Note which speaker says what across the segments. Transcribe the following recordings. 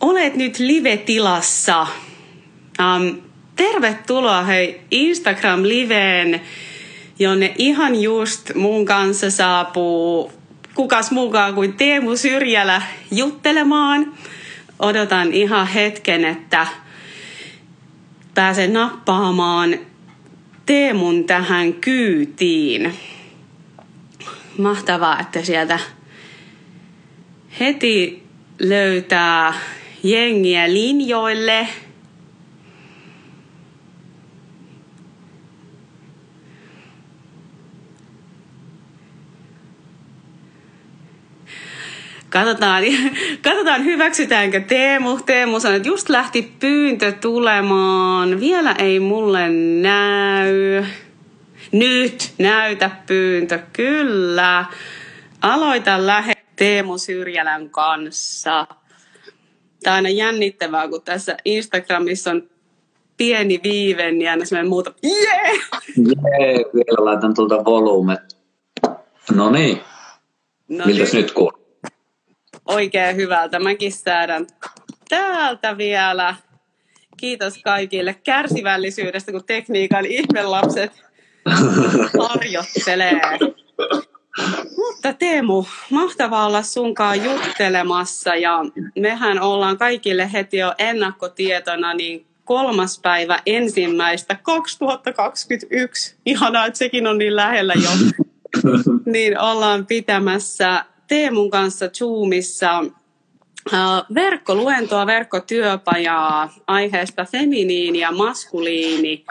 Speaker 1: olet nyt live-tilassa. Um, tervetuloa hei Instagram-liveen, jonne ihan just mun kanssa saapuu kukas mukaan kuin Teemu Syrjälä juttelemaan. Odotan ihan hetken, että pääsen nappaamaan Teemun tähän kyytiin. Mahtavaa, että sieltä heti löytää jengiä linjoille. Katsotaan, katsotaan hyväksytäänkö Teemu. Teemu sanoi, että just lähti pyyntö tulemaan. Vielä ei mulle näy. Nyt näytä pyyntö, kyllä. Aloita lähe Teemu Syrjälän kanssa. Tämä on aina jännittävää, kun tässä Instagramissa on pieni viive, niin aina semmoinen muuta, jee! Yeah!
Speaker 2: Jee, vielä laitan tuolta volyymet. No niin, no miltäs niin. nyt kuuluu?
Speaker 1: Oikein hyvältä. Mäkin säädän täältä vielä. Kiitos kaikille kärsivällisyydestä, kun tekniikan ihmelapset harjoittelee. Mutta Teemu, mahtavaa olla sunkaan juttelemassa ja mehän ollaan kaikille heti jo ennakkotietona niin kolmas päivä ensimmäistä 2021. Ihanaa, että sekin on niin lähellä jo. niin ollaan pitämässä Teemun kanssa Zoomissa verkkoluentoa, verkkotyöpajaa aiheesta feminiini ja maskuliini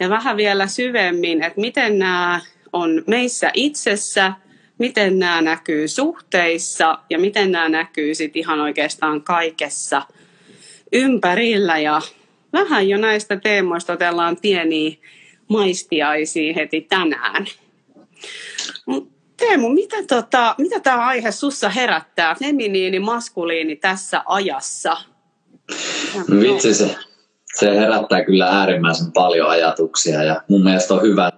Speaker 1: ja vähän vielä syvemmin, että miten nämä on meissä itsessä, miten nämä näkyy suhteissa ja miten nämä näkyy sitten ihan oikeastaan kaikessa ympärillä. Ja vähän jo näistä teemoista otellaan pieniä maistiaisia heti tänään. Teemu, mitä, tota, mitä tämä aihe sussa herättää, feminiini, maskuliini tässä ajassa?
Speaker 2: Vitsi se, se herättää kyllä äärimmäisen paljon ajatuksia ja mun mielestä on hyvä,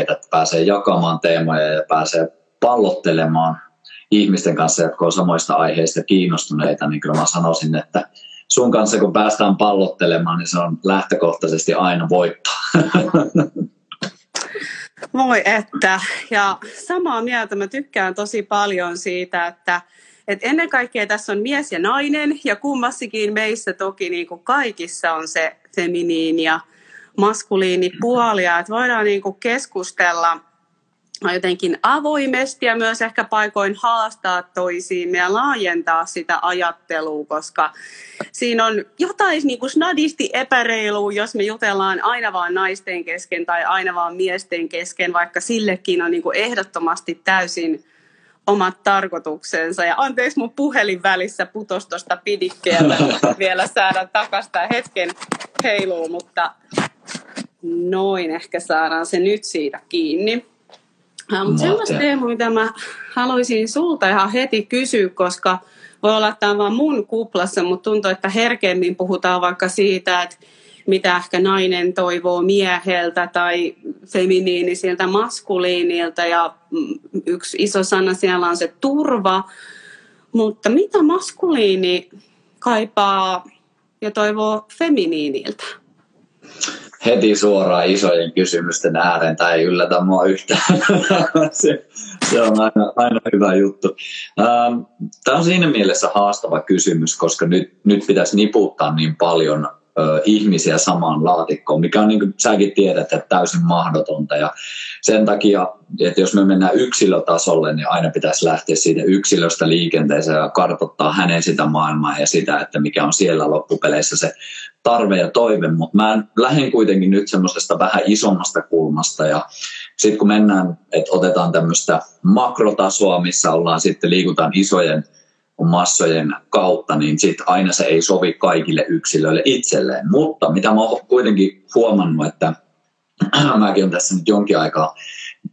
Speaker 2: että pääsee jakamaan teemoja ja pääsee pallottelemaan ihmisten kanssa, jotka on samoista aiheista kiinnostuneita, niin kyllä mä sanoisin, että sun kanssa kun päästään pallottelemaan, niin se on lähtökohtaisesti aina voitto.
Speaker 1: Voi että. Ja samaa mieltä mä tykkään tosi paljon siitä, että, että ennen kaikkea tässä on mies ja nainen ja kummassikin meissä toki niin kuin kaikissa on se feminiini ja maskuliinipuolia, että voidaan niin kuin keskustella jotenkin avoimesti ja myös ehkä paikoin haastaa toisiimme ja laajentaa sitä ajattelua, koska siinä on jotain niin kuin snadisti epäreilua, jos me jutellaan aina vaan naisten kesken tai aina vaan miesten kesken, vaikka sillekin on niin kuin ehdottomasti täysin omat tarkoituksensa. Ja anteeksi, mun puhelin välissä putos tuosta pidikkeeltä vielä saada takasta hetken heiluu, mutta noin ehkä saadaan se nyt siitä kiinni. Mutta sellaista Teemu, mitä mä haluaisin sulta ihan heti kysyä, koska voi olla, että tämä on vaan mun kuplassa, mutta tuntuu, että herkemmin puhutaan vaikka siitä, että mitä ehkä nainen toivoo mieheltä tai feminiinisiltä maskuliinilta ja mm, yksi iso sana siellä on se turva. Mutta mitä maskuliini kaipaa ja toivoo feminiiniltä?
Speaker 2: Heti suoraan isojen kysymysten ääreen. Tämä ei yllätä mua yhtään. se, se on aina, aina hyvä juttu. Ähm, tämä on siinä mielessä haastava kysymys, koska nyt, nyt pitäisi niputtaa niin paljon ihmisiä samaan laatikkoon, mikä on niin kuin säkin tiedät, että täysin mahdotonta. Ja sen takia, että jos me mennään yksilötasolle, niin aina pitäisi lähteä siitä yksilöstä liikenteeseen ja kartoittaa hänen sitä maailmaa ja sitä, että mikä on siellä loppupeleissä se tarve ja toive. Mutta mä lähden kuitenkin nyt semmoisesta vähän isommasta kulmasta ja sitten kun mennään, että otetaan tämmöistä makrotasoa, missä ollaan sitten liikutaan isojen massojen kautta, niin sitten aina se ei sovi kaikille yksilöille itselleen. Mutta mitä mä oon kuitenkin huomannut, että mäkin olen tässä nyt jonkin aikaa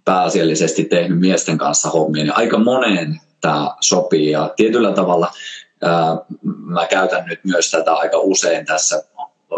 Speaker 2: pääasiallisesti tehnyt miesten kanssa hommia, niin aika moneen tämä sopii ja tietyllä tavalla ää, mä käytän nyt myös tätä aika usein tässä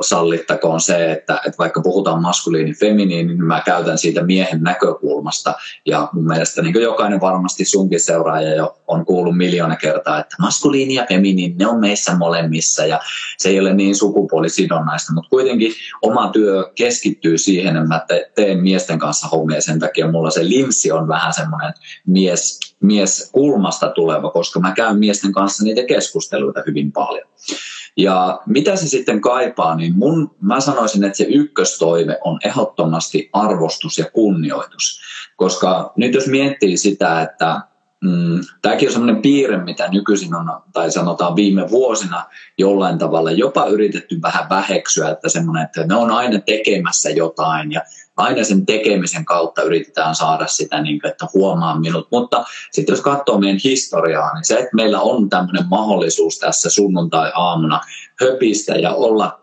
Speaker 2: sallittakoon se, että, että vaikka puhutaan maskuliini feminiini, niin mä käytän siitä miehen näkökulmasta. Ja mun mielestä niin jokainen varmasti sunkin seuraaja jo on kuullut miljoona kertaa, että maskuliini ja feminiini, ne on meissä molemmissa ja se ei ole niin sukupuolisidonnaista, mutta kuitenkin oma työ keskittyy siihen, että mä teen miesten kanssa hommia sen takia mulla se linssi on vähän semmoinen mies, mies kulmasta tuleva, koska mä käyn miesten kanssa niitä keskusteluita hyvin paljon. Ja mitä se sitten kaipaa, niin mun, mä sanoisin, että se ykköstoive on ehdottomasti arvostus ja kunnioitus. Koska nyt jos miettii sitä, että mm, tämäkin on sellainen piirre, mitä nykyisin on, tai sanotaan viime vuosina jollain tavalla jopa yritetty vähän väheksyä, että semmoinen, että ne on aina tekemässä jotain ja aina sen tekemisen kautta yritetään saada sitä, niin kuin, että huomaa minut. Mutta sitten jos katsoo meidän historiaa, niin se, että meillä on tämmöinen mahdollisuus tässä sunnuntai-aamuna höpistä ja olla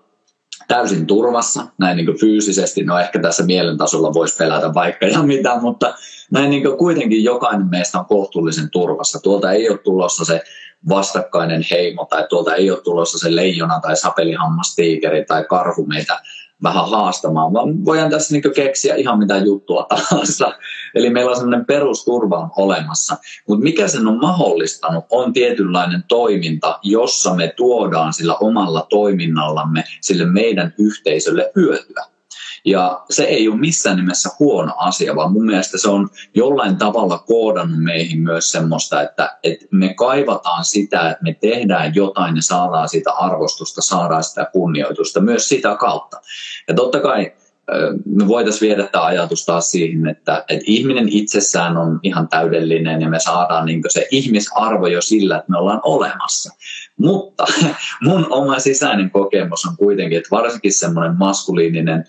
Speaker 2: täysin turvassa, näin niin fyysisesti, no ehkä tässä mielen tasolla voisi pelätä vaikka ja mitä, mutta näin niin kuitenkin jokainen meistä on kohtuullisen turvassa. Tuolta ei ole tulossa se vastakkainen heimo tai tuolta ei ole tulossa se leijona tai sapelihammastiikeri tai karhu meitä vähän haastamaan, vaan voidaan tässä niin keksiä ihan mitä juttua tahansa. Eli meillä on sellainen perusturva olemassa. Mutta mikä sen on mahdollistanut, on tietynlainen toiminta, jossa me tuodaan sillä omalla toiminnallamme sille meidän yhteisölle hyötyä. Ja se ei ole missään nimessä huono asia, vaan mun mielestä se on jollain tavalla koodannut meihin myös semmoista, että, että me kaivataan sitä, että me tehdään jotain ja saadaan sitä arvostusta, saadaan sitä kunnioitusta myös sitä kautta. Ja totta kai me voitaisiin viedä tämä ajatus taas siihen, että, että ihminen itsessään on ihan täydellinen ja me saadaan niin se ihmisarvo jo sillä, että me ollaan olemassa. Mutta mun oma sisäinen kokemus on kuitenkin, että varsinkin semmoinen maskuliininen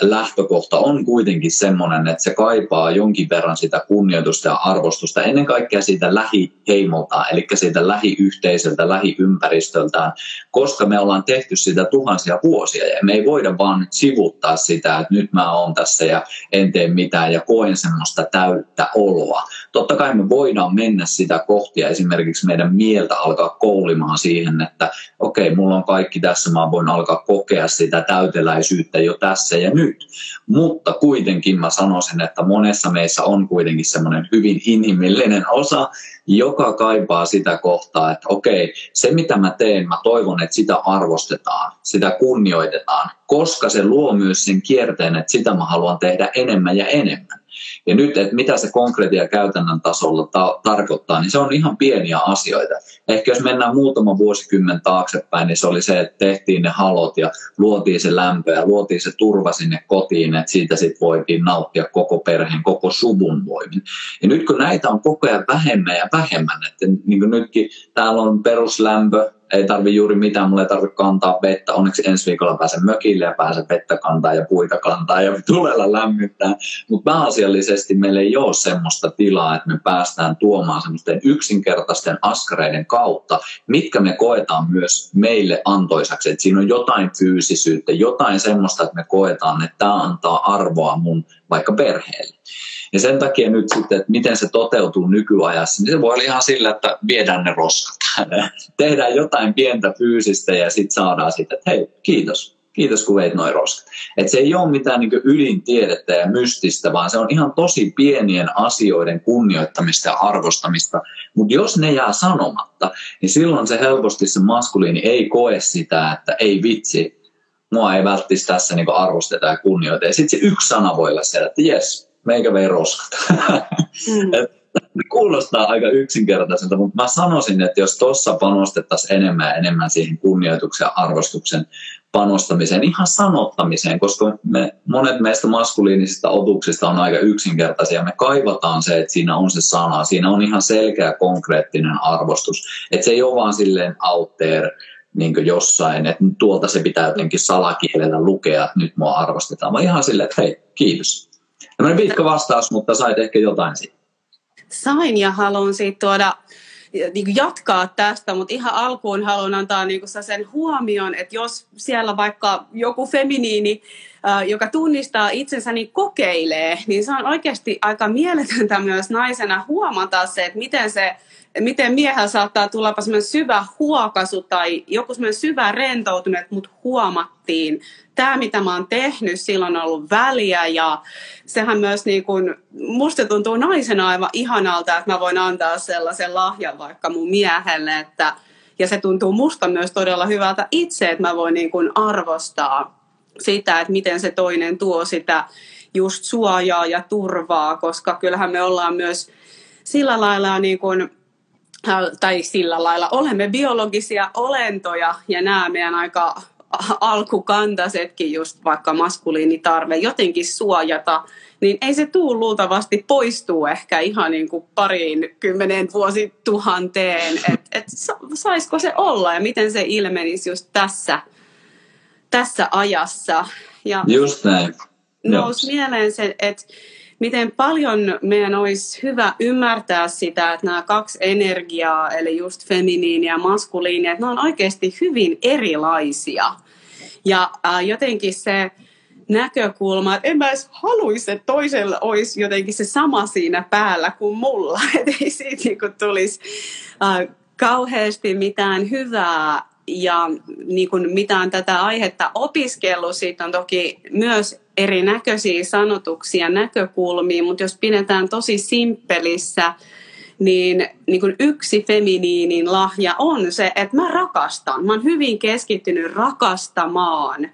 Speaker 2: lähtökohta on kuitenkin semmoinen, että se kaipaa jonkin verran sitä kunnioitusta ja arvostusta ennen kaikkea siitä lähiheimolta, eli siitä lähiyhteisöltä, lähiympäristöltään, koska me ollaan tehty sitä tuhansia vuosia ja me ei voida vaan sivuttaa sitä, että nyt mä oon tässä ja en tee mitään ja koen semmoista täyttä oloa. Totta kai me voidaan mennä sitä kohti ja esimerkiksi meidän mieltä alkaa koulimaan siihen, että okei, okay, mulla on kaikki tässä, mä voin alkaa kokea sitä täyteläisyyttä jo tässä tässä ja nyt. Mutta kuitenkin mä sanoisin, että monessa meissä on kuitenkin semmoinen hyvin inhimillinen osa, joka kaipaa sitä kohtaa, että okei, se mitä mä teen, mä toivon, että sitä arvostetaan, sitä kunnioitetaan, koska se luo myös sen kierteen, että sitä mä haluan tehdä enemmän ja enemmän. Ja nyt, että mitä se konkreettia käytännön tasolla ta- tarkoittaa, niin se on ihan pieniä asioita. Ehkä jos mennään muutama vuosikymmen taaksepäin, niin se oli se, että tehtiin ne halot ja luotiin se lämpö ja luotiin se turva sinne kotiin, että siitä sitten voitiin nauttia koko perheen, koko suvun voimin. Ja nyt kun näitä on koko ajan vähemmän ja vähemmän, että niin kuin nytkin täällä on peruslämpö, ei tarvi juuri mitään, mulle ei tarvitse kantaa vettä. Onneksi ensi viikolla pääsen mökille ja pääsen vettä kantaa ja puita kantaa ja tulella lämmittää. Mutta pääasiallisesti meillä ei ole semmoista tilaa, että me päästään tuomaan semmoisten yksinkertaisten askareiden kautta, mitkä me koetaan myös meille antoisaksi. Että siinä on jotain fyysisyyttä, jotain semmoista, että me koetaan, että tämä antaa arvoa mun vaikka perheelle. Ja sen takia nyt sitten, että miten se toteutuu nykyajassa, niin se voi olla ihan sillä, että viedään ne roskat. Tehdään jotain pientä fyysistä ja sitten saadaan sitten, että hei, kiitos. Kiitos, kun veit noin roskat. Et se ei ole mitään niin ydintiedettä ja mystistä, vaan se on ihan tosi pienien asioiden kunnioittamista ja arvostamista. Mutta jos ne jää sanomatta, niin silloin se helposti se maskuliini ei koe sitä, että ei vitsi, mua ei välttämättä tässä niin arvosteta ja kunnioita. Ja sitten se yksi sana voi olla siellä, että jes, meikä vei roskat. Mm. kuulostaa aika yksinkertaiselta, mutta mä sanoisin, että jos tuossa panostettaisiin enemmän ja enemmän siihen kunnioituksen ja arvostuksen panostamiseen, ihan sanottamiseen, koska me, monet meistä maskuliinisista otuksista on aika yksinkertaisia. Me kaivataan se, että siinä on se sana, siinä on ihan selkeä konkreettinen arvostus. Että se ei ole vaan silleen out there, niin jossain, että tuolta se pitää jotenkin salakielellä lukea, että nyt mua arvostetaan, vaan ihan silleen, että hei, kiitos. Tämmöinen pitkä vastaus, mutta sait ehkä jotain siitä.
Speaker 1: Sain ja haluan siitä tuoda niin kuin jatkaa tästä, mutta ihan alkuun haluan antaa niin kuin sen huomion, että jos siellä vaikka joku feminiini joka tunnistaa itsensä, niin kokeilee, niin se on oikeasti aika mieletöntä myös naisena huomata se, että miten se miten miehellä saattaa tulla semmoinen syvä huokasu tai joku semmoinen syvä rentoutuminen, mutta huomattiin, tämä mitä mä oon tehnyt, silloin on ollut väliä ja sehän myös niin kuin, musta tuntuu naisena aivan ihanalta, että mä voin antaa sellaisen lahjan vaikka mun miehelle, että ja se tuntuu musta myös todella hyvältä itse, että mä voin niin kuin arvostaa sitä, että miten se toinen tuo sitä just suojaa ja turvaa, koska kyllähän me ollaan myös sillä lailla niin kuin, tai sillä lailla olemme biologisia olentoja ja nämä meidän aika alkukantaisetkin just vaikka maskuliinitarve jotenkin suojata, niin ei se tuu luultavasti poistuu ehkä ihan niin kuin pariin kymmenen vuosituhanteen, että et saisiko se olla ja miten se ilmenisi just tässä, tässä ajassa.
Speaker 2: Ja just näin.
Speaker 1: Nousi mieleen se, että miten paljon meidän olisi hyvä ymmärtää sitä, että nämä kaksi energiaa, eli just feminiini ja maskuliini, että ne on oikeasti hyvin erilaisia. Ja äh, jotenkin se näkökulma, että en mä edes haluaisi, että toisella olisi jotenkin se sama siinä päällä kuin mulla. Että ei siitä niin tulisi äh, kauheasti mitään hyvää ja niin kuin mitään tätä aihetta opiskellut. Siitä on toki myös erinäköisiä sanotuksia, näkökulmia, mutta jos pidetään tosi simppelissä, niin, niin kuin yksi feminiinin lahja on se, että mä rakastan. Mä oon hyvin keskittynyt rakastamaan.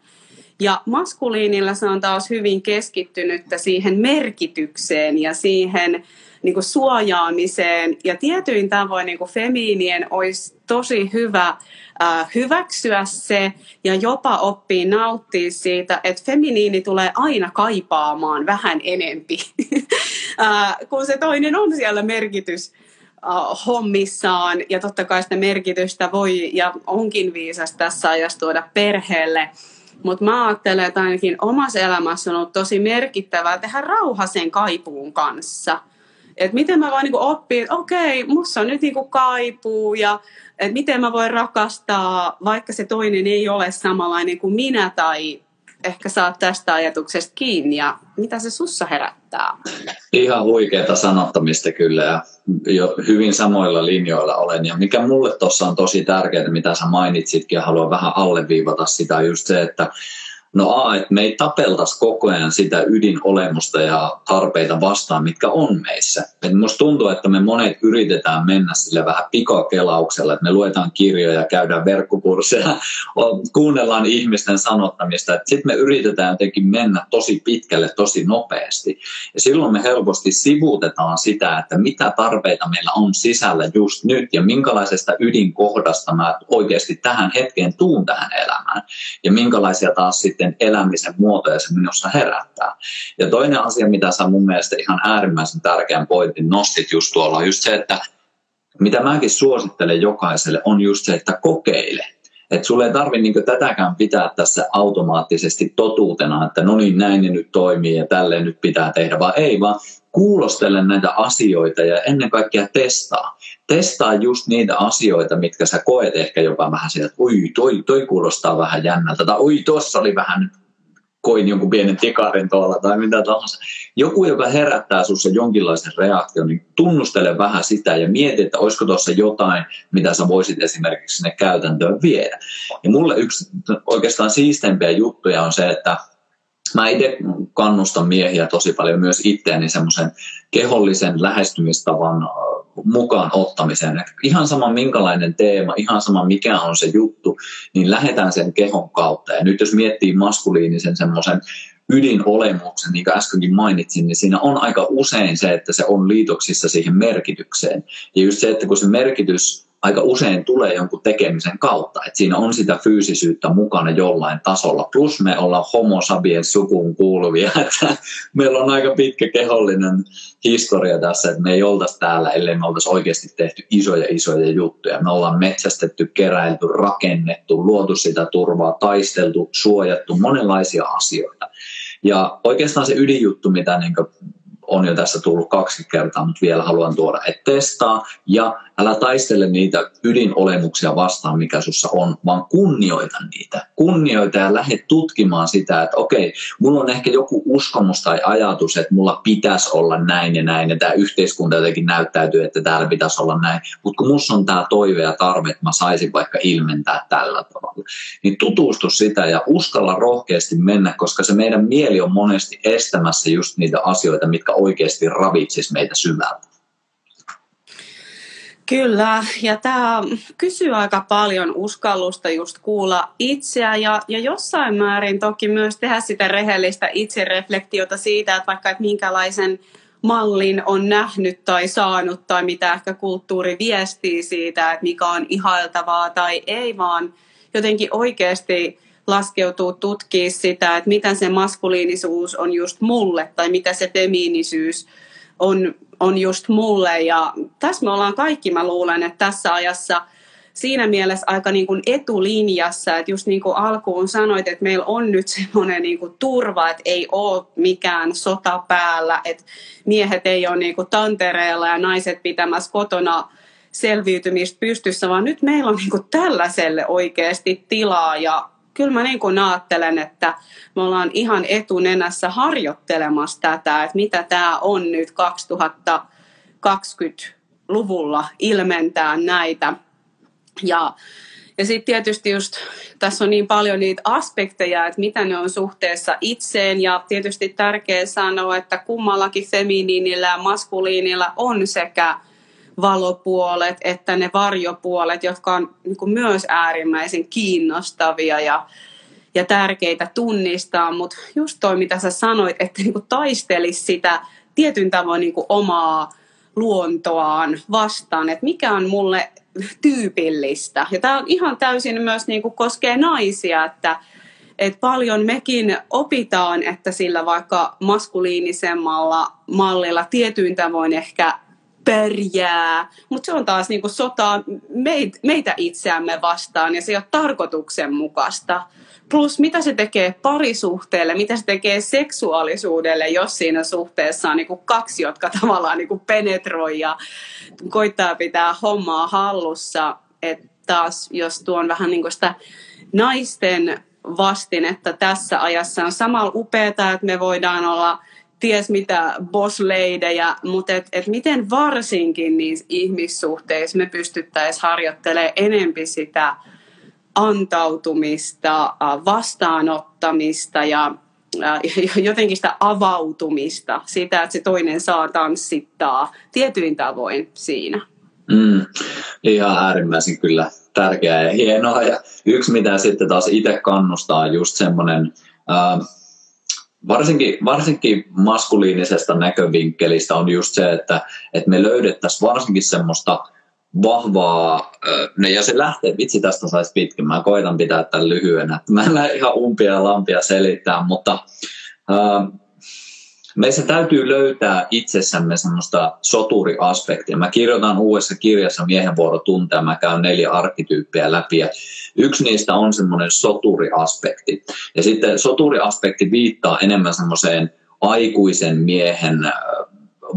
Speaker 1: Ja maskuliinilla se on taas hyvin keskittynyttä siihen merkitykseen ja siihen niin kuin suojaamiseen. Ja tietyin tavoin niin kuin femiinien olisi tosi hyvä hyväksyä se ja jopa oppii nauttia siitä, että feminiini tulee aina kaipaamaan vähän enempi, kun se toinen on siellä merkitys hommissaan ja totta kai sitä merkitystä voi ja onkin viisas tässä ajassa tuoda perheelle. Mutta mä ajattelen, että ainakin omassa elämässä on ollut tosi merkittävää tehdä rauha sen kaipuun kanssa – että miten mä voin niin oppia, että okei, musta on nyt niin kaipuu ja että miten mä voin rakastaa, vaikka se toinen ei ole samanlainen kuin minä tai ehkä saat tästä ajatuksesta kiinni ja mitä se sussa herättää?
Speaker 2: Ihan huikeaa sanottamista kyllä ja jo hyvin samoilla linjoilla olen. Ja mikä mulle tuossa on tosi tärkeää, mitä sä mainitsitkin ja haluan vähän alleviivata sitä just se, että No A, että me ei tapeltaisi koko ajan sitä ydinolemusta ja tarpeita vastaan, mitkä on meissä. Et musta tuntuu, että me monet yritetään mennä sille vähän pikakelauksella, että me luetaan kirjoja, käydään verkkokursseja, kuunnellaan ihmisten sanottamista, sitten me yritetään jotenkin mennä tosi pitkälle tosi nopeasti. Ja silloin me helposti sivuutetaan sitä, että mitä tarpeita meillä on sisällä just nyt ja minkälaisesta ydinkohdasta mä oikeasti tähän hetkeen tuun tähän elämään ja minkälaisia taas sitten sitten elämisen muotoja se minussa herättää. Ja toinen asia, mitä sä mun mielestä ihan äärimmäisen tärkeän pointin nostit just tuolla, on just se, että mitä mäkin suosittelen jokaiselle, on just se, että kokeile. Että sulle ei tarvitse niin tätäkään pitää tässä automaattisesti totuutena, että no niin, näin ne nyt toimii ja tälleen nyt pitää tehdä, vaan ei, vaan kuulostele näitä asioita ja ennen kaikkea testaa. Testaa just niitä asioita, mitkä sä koet ehkä jopa vähän sieltä, että oi, toi, toi kuulostaa vähän jännältä, tai oi, tuossa oli vähän koin jonkun pienen tikarin tuolla tai mitä tahansa. Joku, joka herättää sinussa jonkinlaisen reaktion, niin tunnustele vähän sitä ja mieti, että olisiko tuossa jotain, mitä sä voisit esimerkiksi sinne käytäntöön viedä. Ja mulle yksi oikeastaan siistempiä juttuja on se, että mä itse kannustan miehiä tosi paljon myös itteeni semmoisen kehollisen lähestymistavan mukaan ottamiseen. ihan sama minkälainen teema, ihan sama mikä on se juttu, niin lähdetään sen kehon kautta. Ja nyt jos miettii maskuliinisen semmoisen ydinolemuksen, niin kuin äskenkin mainitsin, niin siinä on aika usein se, että se on liitoksissa siihen merkitykseen. Ja just se, että kun se merkitys aika usein tulee jonkun tekemisen kautta. että siinä on sitä fyysisyyttä mukana jollain tasolla. Plus me ollaan homo sapiens sukuun kuuluvia. Että meillä on aika pitkä kehollinen historia tässä, että me ei oltaisi täällä, ellei me oltaisi oikeasti tehty isoja isoja juttuja. Me ollaan metsästetty, keräilty, rakennettu, luotu sitä turvaa, taisteltu, suojattu, monenlaisia asioita. Ja oikeastaan se ydinjuttu, mitä niin on jo tässä tullut kaksi kertaa, mutta vielä haluan tuoda, että testaa ja älä taistele niitä ydinolemuksia vastaan, mikä sussa on, vaan kunnioita niitä. Kunnioita ja lähde tutkimaan sitä, että okei, mulla on ehkä joku uskomus tai ajatus, että mulla pitäisi olla näin ja näin, ja tämä yhteiskunta jotenkin näyttäytyy, että täällä pitäisi olla näin, mutta kun musta on tämä toive ja tarve, että mä saisin vaikka ilmentää tällä tavalla, niin tutustu sitä ja uskalla rohkeasti mennä, koska se meidän mieli on monesti estämässä just niitä asioita, mitkä oikeasti ravitsis meitä syvältä.
Speaker 1: Kyllä, ja tämä kysyy aika paljon uskallusta just kuulla itseä ja, ja jossain määrin toki myös tehdä sitä rehellistä itsereflektiota siitä, että vaikka että minkälaisen mallin on nähnyt tai saanut tai mitä ehkä kulttuuri viestii siitä, että mikä on ihailtavaa tai ei, vaan jotenkin oikeasti laskeutuu tutkia sitä, että mitä se maskuliinisuus on just mulle tai mitä se femiinisyys on, on just mulle. Ja tässä me ollaan kaikki, mä luulen, että tässä ajassa siinä mielessä aika niin kuin etulinjassa, että just niin kuin alkuun sanoit, että meillä on nyt semmoinen niin kuin turva, että ei ole mikään sota päällä, että miehet ei ole niin kuin tantereella ja naiset pitämässä kotona selviytymistä pystyssä, vaan nyt meillä on niin kuin tällaiselle oikeasti tilaa ja kyllä mä niin kuin ajattelen, että me ollaan ihan etunenässä harjoittelemassa tätä, että mitä tämä on nyt 2020-luvulla ilmentää näitä. Ja, ja sitten tietysti just tässä on niin paljon niitä aspekteja, että mitä ne on suhteessa itseen ja tietysti tärkeää sanoa, että kummallakin feminiinillä ja maskuliinilla on sekä valopuolet että ne varjopuolet, jotka on niin kuin myös äärimmäisen kiinnostavia ja, ja tärkeitä tunnistaa. Mutta just toi, mitä sä sanoit, että niin taistelisi sitä tietyn tavoin niin kuin omaa luontoaan vastaan, että mikä on mulle tyypillistä. Ja tämä ihan täysin myös niin kuin koskee naisia, että et paljon mekin opitaan, että sillä vaikka maskuliinisemmalla mallilla tietyin tavoin ehkä pärjää, mutta se on taas niinku sotaa meitä itseämme vastaan ja se ei ole tarkoituksenmukaista. Plus mitä se tekee parisuhteelle, mitä se tekee seksuaalisuudelle, jos siinä suhteessa on niinku kaksi, jotka tavallaan niinku penetroi ja koittaa pitää hommaa hallussa. Että taas jos tuon vähän niinku sitä naisten vastinetta tässä ajassa on samalla upeaa, että me voidaan olla – ties mitä bossleidejä, mutta et, et miten varsinkin niissä ihmissuhteissa me pystyttäisiin harjoittelemaan enempi sitä antautumista, vastaanottamista ja jotenkin sitä avautumista, sitä, että se toinen saa tanssittaa tietyin tavoin siinä.
Speaker 2: Mm, ihan äärimmäisen kyllä tärkeää ja hienoa. Ja yksi, mitä sitten taas itse kannustaa, just semmoinen äh, varsinkin, varsinkin maskuliinisesta näkövinkkelistä on just se, että, että me löydettäisiin varsinkin semmoista vahvaa, ja se lähtee, vitsi tästä saisi pitkin, mä koitan pitää tämän lyhyenä. Mä en ihan umpia ja lampia selittää, mutta meissä täytyy löytää itsessämme semmoista soturiaspektia. Mä kirjoitan uudessa kirjassa Miehen vuoro mä käyn neljä arkkityyppiä läpi ja yksi niistä on semmoinen soturiaspekti. Ja sitten soturiaspekti viittaa enemmän semmoiseen aikuisen miehen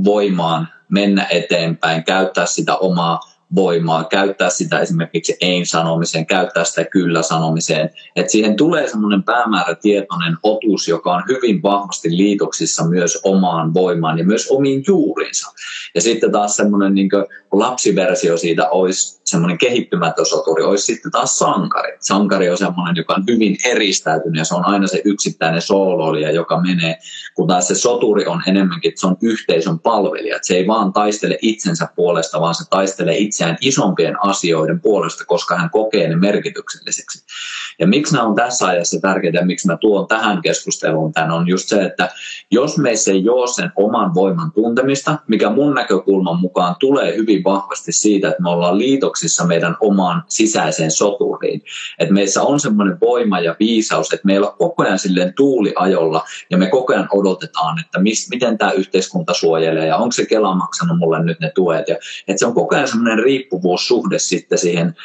Speaker 2: voimaan mennä eteenpäin, käyttää sitä omaa voimaa, käyttää sitä esimerkiksi ei-sanomiseen, käyttää sitä kyllä-sanomiseen. Siihen tulee semmoinen päämäärätietoinen otus, joka on hyvin vahvasti liitoksissa myös omaan voimaan ja myös omiin juuriinsa. Ja sitten taas semmoinen niin lapsiversio siitä olisi semmoinen kehittymätön soturi, olisi sitten taas sankari. Sankari on semmoinen, joka on hyvin eristäytynyt ja se on aina se yksittäinen sooloilija, joka menee, kun taas se soturi on enemmänkin, se on yhteisön palvelija. Se ei vaan taistele itsensä puolesta, vaan se taistelee itseään isompien asioiden puolesta, koska hän kokee ne merkitykselliseksi. Ja miksi nämä on tässä ajassa tärkeitä ja miksi mä tuon tähän keskusteluun tämän on just se, että jos meissä ei ole sen oman voiman tuntemista, mikä mun näkökulman mukaan tulee hyvin vahvasti siitä, että me ollaan liitoksissa meidän omaan sisäiseen soturiin. Että meissä on semmoinen voima ja viisaus, että meillä on koko ajan silleen tuuliajolla ja me koko ajan odotetaan, että mis, miten tämä yhteiskunta suojelee ja onko se Kela maksanut mulle nyt ne tuet. Ja, että se on koko ajan semmoinen riippuvuussuhde sitten siihen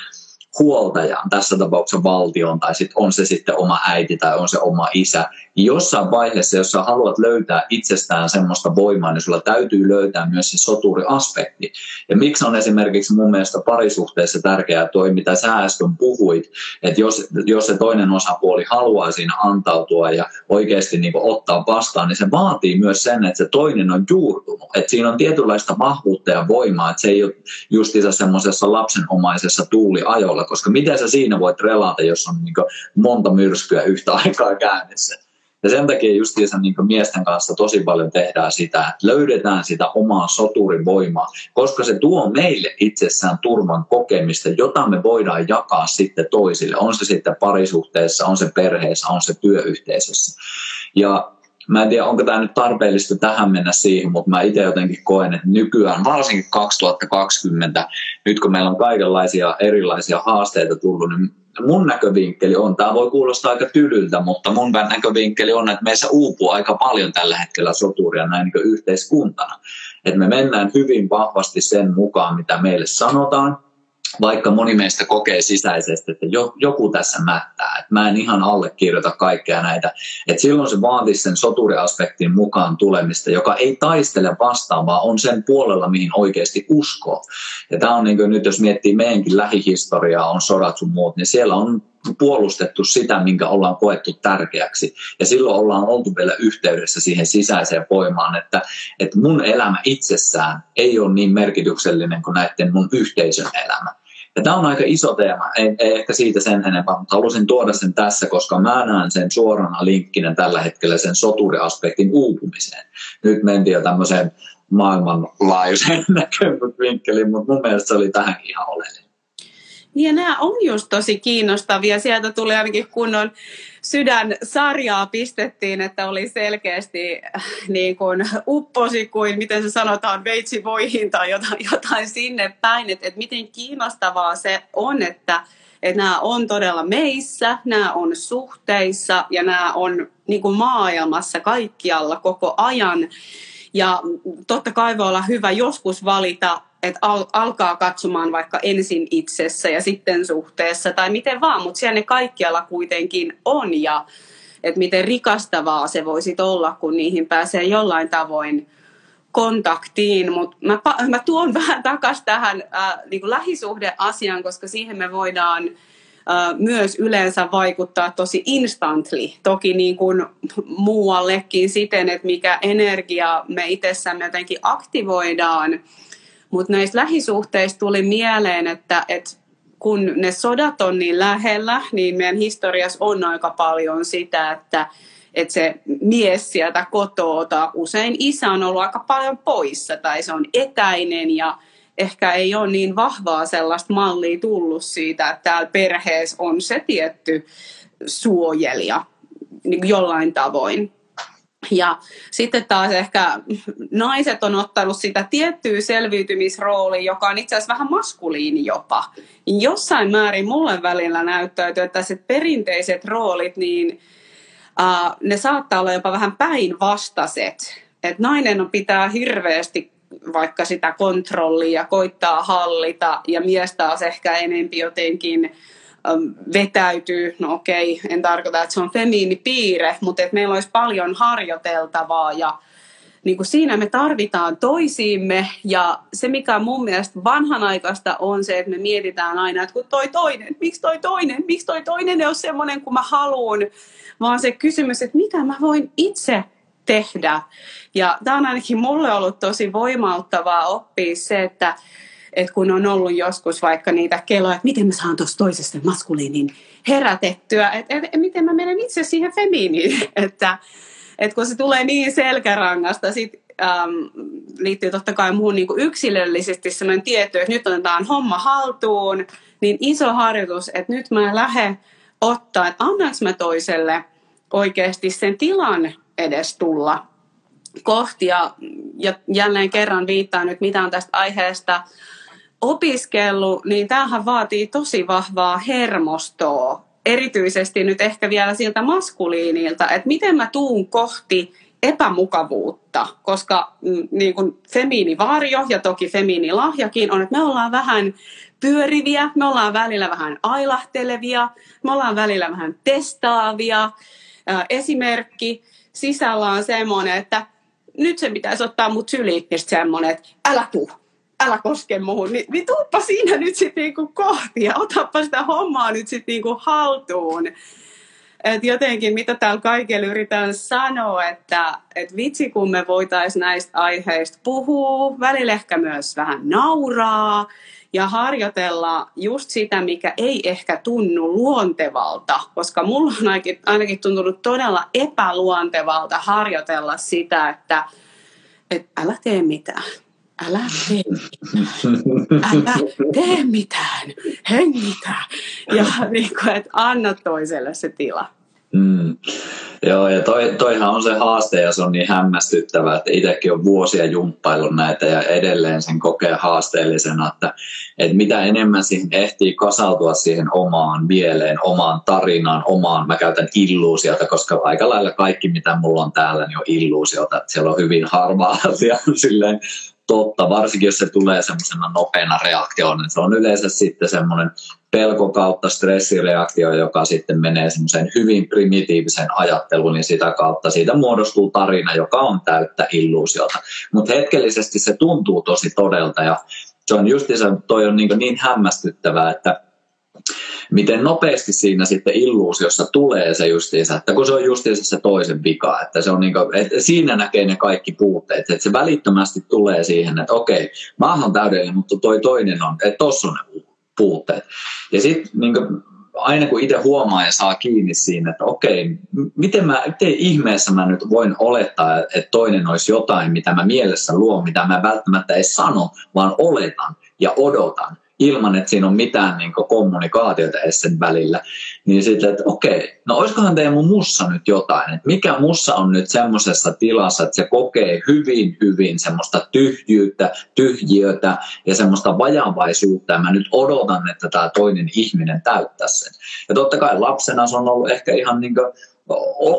Speaker 2: huoltajan, tässä tapauksessa valtion, tai sit on se sitten oma äiti tai on se oma isä, niin jossain vaiheessa, jos sä haluat löytää itsestään semmoista voimaa, niin sulla täytyy löytää myös se soturiaspekti. Ja miksi on esimerkiksi mun mielestä parisuhteessa tärkeää toi, mitä sä äsken puhuit, että jos, jos se toinen osapuoli haluaa siinä antautua ja oikeasti niin ottaa vastaan, niin se vaatii myös sen, että se toinen on juurtunut. Että siinä on tietynlaista vahvuutta ja voimaa, että se ei ole justiinsa semmoisessa lapsenomaisessa tuuliajolla, koska miten sä siinä voit relata, jos on niin monta myrskyä yhtä aikaa käynnissä. Ja sen takia justiinsa niin miesten kanssa tosi paljon tehdään sitä, että löydetään sitä omaa soturin voimaa, koska se tuo meille itsessään turvan kokemista, jota me voidaan jakaa sitten toisille. On se sitten parisuhteessa, on se perheessä, on se työyhteisössä. Ja Mä en tiedä, onko tämä nyt tarpeellista tähän mennä siihen, mutta mä itse jotenkin koen, että nykyään, varsinkin 2020, nyt kun meillä on kaikenlaisia erilaisia haasteita tullut, niin mun näkövinkkeli on, tämä voi kuulostaa aika tylyltä, mutta mun näkövinkkeli on, että meissä uupuu aika paljon tällä hetkellä soturia näin niin yhteiskuntana. Että me mennään hyvin vahvasti sen mukaan, mitä meille sanotaan, vaikka moni meistä kokee sisäisesti, että joku tässä mättää, että mä en ihan allekirjoita kaikkea näitä, että silloin se vaatisi sen soturiaspektin mukaan tulemista, joka ei taistele vastaan, vaan on sen puolella, mihin oikeasti uskoo. Ja tämä on niin kuin nyt, jos miettii meidänkin lähihistoriaa, on sodat sun muut, niin siellä on puolustettu sitä, minkä ollaan koettu tärkeäksi. Ja silloin ollaan oltu vielä yhteydessä siihen sisäiseen voimaan, että, että mun elämä itsessään ei ole niin merkityksellinen kuin näiden mun yhteisön elämä. Ja tämä on aika iso teema, ei, ei ehkä siitä sen enempää, mutta halusin tuoda sen tässä, koska mä näen sen suorana linkkinä tällä hetkellä sen soturiaspektin uupumiseen. Nyt mentiin jo tämmöiseen maailmanlaajuiseen näkemysvinkkeliin, mutta mun mielestä se oli tähänkin ihan oleellinen.
Speaker 1: Niin ja nämä on just tosi kiinnostavia. Sieltä tuli ainakin kunnon sydänsarjaa pistettiin, että oli selkeästi äh, niin kuin upposi kuin, miten se sanotaan, veitsi voihin tai jotain, jotain sinne päin. Että, että miten kiinnostavaa se on, että, että nämä on todella meissä, nämä on suhteissa ja nämä on niin kuin maailmassa kaikkialla koko ajan. Ja totta kai voi olla hyvä joskus valita että al- alkaa katsomaan vaikka ensin itsessä ja sitten suhteessa tai miten vaan, mutta siellä ne kaikkialla kuitenkin on ja että miten rikastavaa se voisi olla, kun niihin pääsee jollain tavoin kontaktiin, mutta mä, mä tuon vähän takaisin tähän äh, niin lähisuhdeasiaan, koska siihen me voidaan äh, myös yleensä vaikuttaa tosi instantly, toki niin kuin muuallekin siten, että mikä energia me itsessämme jotenkin aktivoidaan, mutta näistä lähisuhteista tuli mieleen, että, että kun ne sodat on niin lähellä, niin meidän historiassa on aika paljon sitä, että, että se mies sieltä kotoota, usein isä on ollut aika paljon poissa tai se on etäinen ja ehkä ei ole niin vahvaa sellaista mallia tullut siitä, että täällä perheessä on se tietty suojelija niin jollain tavoin. Ja sitten taas ehkä naiset on ottanut sitä tiettyä selviytymisroolia, joka on itse asiassa vähän maskuliini jopa. Jossain määrin mulle välillä näyttäytyy, että se perinteiset roolit, niin uh, ne saattaa olla jopa vähän päinvastaiset. Että nainen on pitää hirveästi vaikka sitä kontrollia, koittaa hallita ja mies taas ehkä enempi jotenkin vetäytyy, no okei, en tarkoita, että se on femiinipiire, mutta että meillä olisi paljon harjoiteltavaa ja niin kuin siinä me tarvitaan toisiimme. Ja se mikä mun mielestä vanhanaikaista on se, että me mietitään aina, että kun toi toinen, miksi toi toinen, miksi toi toinen ei ole semmoinen kuin mä haluan, vaan se kysymys, että mitä mä voin itse tehdä. Ja tämä on ainakin mulle ollut tosi voimauttavaa oppia se, että että kun on ollut joskus vaikka niitä kelloja, että miten mä saan tuosta toisesta maskuliinin herätettyä, että et, et, miten mä menen itse siihen femiiniin, että et kun se tulee niin selkärangasta, sit äm, liittyy totta kai muuhun niin kuin yksilöllisesti sellainen tieto, että nyt otetaan homma haltuun, niin iso harjoitus, että nyt mä lähden ottaa, että annaks mä toiselle oikeasti sen tilan edes tulla kohti. Ja, ja jälleen kerran viittaan nyt, mitä on tästä aiheesta opiskellut, niin tämähän vaatii tosi vahvaa hermostoa. Erityisesti nyt ehkä vielä siltä maskuliinilta, että miten mä tuun kohti epämukavuutta, koska mm, niin kuin femiinivarjo ja toki femiinilahjakin on, että me ollaan vähän pyöriviä, me ollaan välillä vähän ailahtelevia, me ollaan välillä vähän testaavia. Esimerkki sisällä on semmoinen, että nyt se pitäisi ottaa mut syliin, ja semmoinen, että älä tuu, älä koske muuhun, niin, niin tuuppa siinä nyt sitten niinku kohti ja otappa sitä hommaa nyt sitten niinku haltuun. Et jotenkin, mitä täällä kaikille yritän sanoa, että et vitsi kun me voitaisiin näistä aiheista puhua, välillä ehkä myös vähän nauraa ja harjoitella just sitä, mikä ei ehkä tunnu luontevalta, koska mulla on ainakin, ainakin tuntunut todella epäluontevalta harjoitella sitä, että et älä tee mitään älä tee mitään, älä tee mitään, hengitä. Ja niin kuin, että anna toiselle se tila.
Speaker 2: Mm. Joo, ja toi, toihan on se haaste ja se on niin hämmästyttävää, että itsekin on vuosia jumppaillut näitä ja edelleen sen kokee haasteellisena, että, että mitä enemmän siihen ehtii kasautua siihen omaan mieleen, omaan tarinaan, omaan, mä käytän illuusiota, koska aika lailla kaikki mitä mulla on täällä niin on illuusiota, että siellä on hyvin harva asia silleen totta, varsinkin jos se tulee semmoisena nopeana reaktiona, niin se on yleensä sitten semmoinen pelko kautta stressireaktio, joka sitten menee semmoiseen hyvin primitiiviseen ajatteluun, niin sitä kautta siitä muodostuu tarina, joka on täyttä illuusiota. Mutta hetkellisesti se tuntuu tosi todelta ja se on justiinsa, toi on niin, niin hämmästyttävää, että miten nopeasti siinä sitten illuusiossa tulee se justiinsa, että kun se on justiinsa se toisen vika, että, se on niin kuin, että siinä näkee ne kaikki puutteet, että se välittömästi tulee siihen, että okei, mä oon täydellinen, mutta toi toinen on, että tossa on ne puutteet. Ja sitten niin aina kun itse huomaa ja saa kiinni siinä, että okei, miten, mä, miten ihmeessä mä nyt voin olettaa, että toinen olisi jotain, mitä mä mielessä luon, mitä mä välttämättä ei sano, vaan oletan ja odotan ilman, että siinä on mitään niin kommunikaatiota edes sen välillä, niin sitten, että okei, no olisikohan Teemu mussa nyt jotain, että mikä mussa on nyt semmoisessa tilassa, että se kokee hyvin, hyvin semmoista tyhjyyttä, tyhjiötä ja semmoista vajavaisuutta, ja mä nyt odotan, että tämä toinen ihminen täyttää sen. Ja totta kai lapsena se on ollut ehkä ihan niin kuin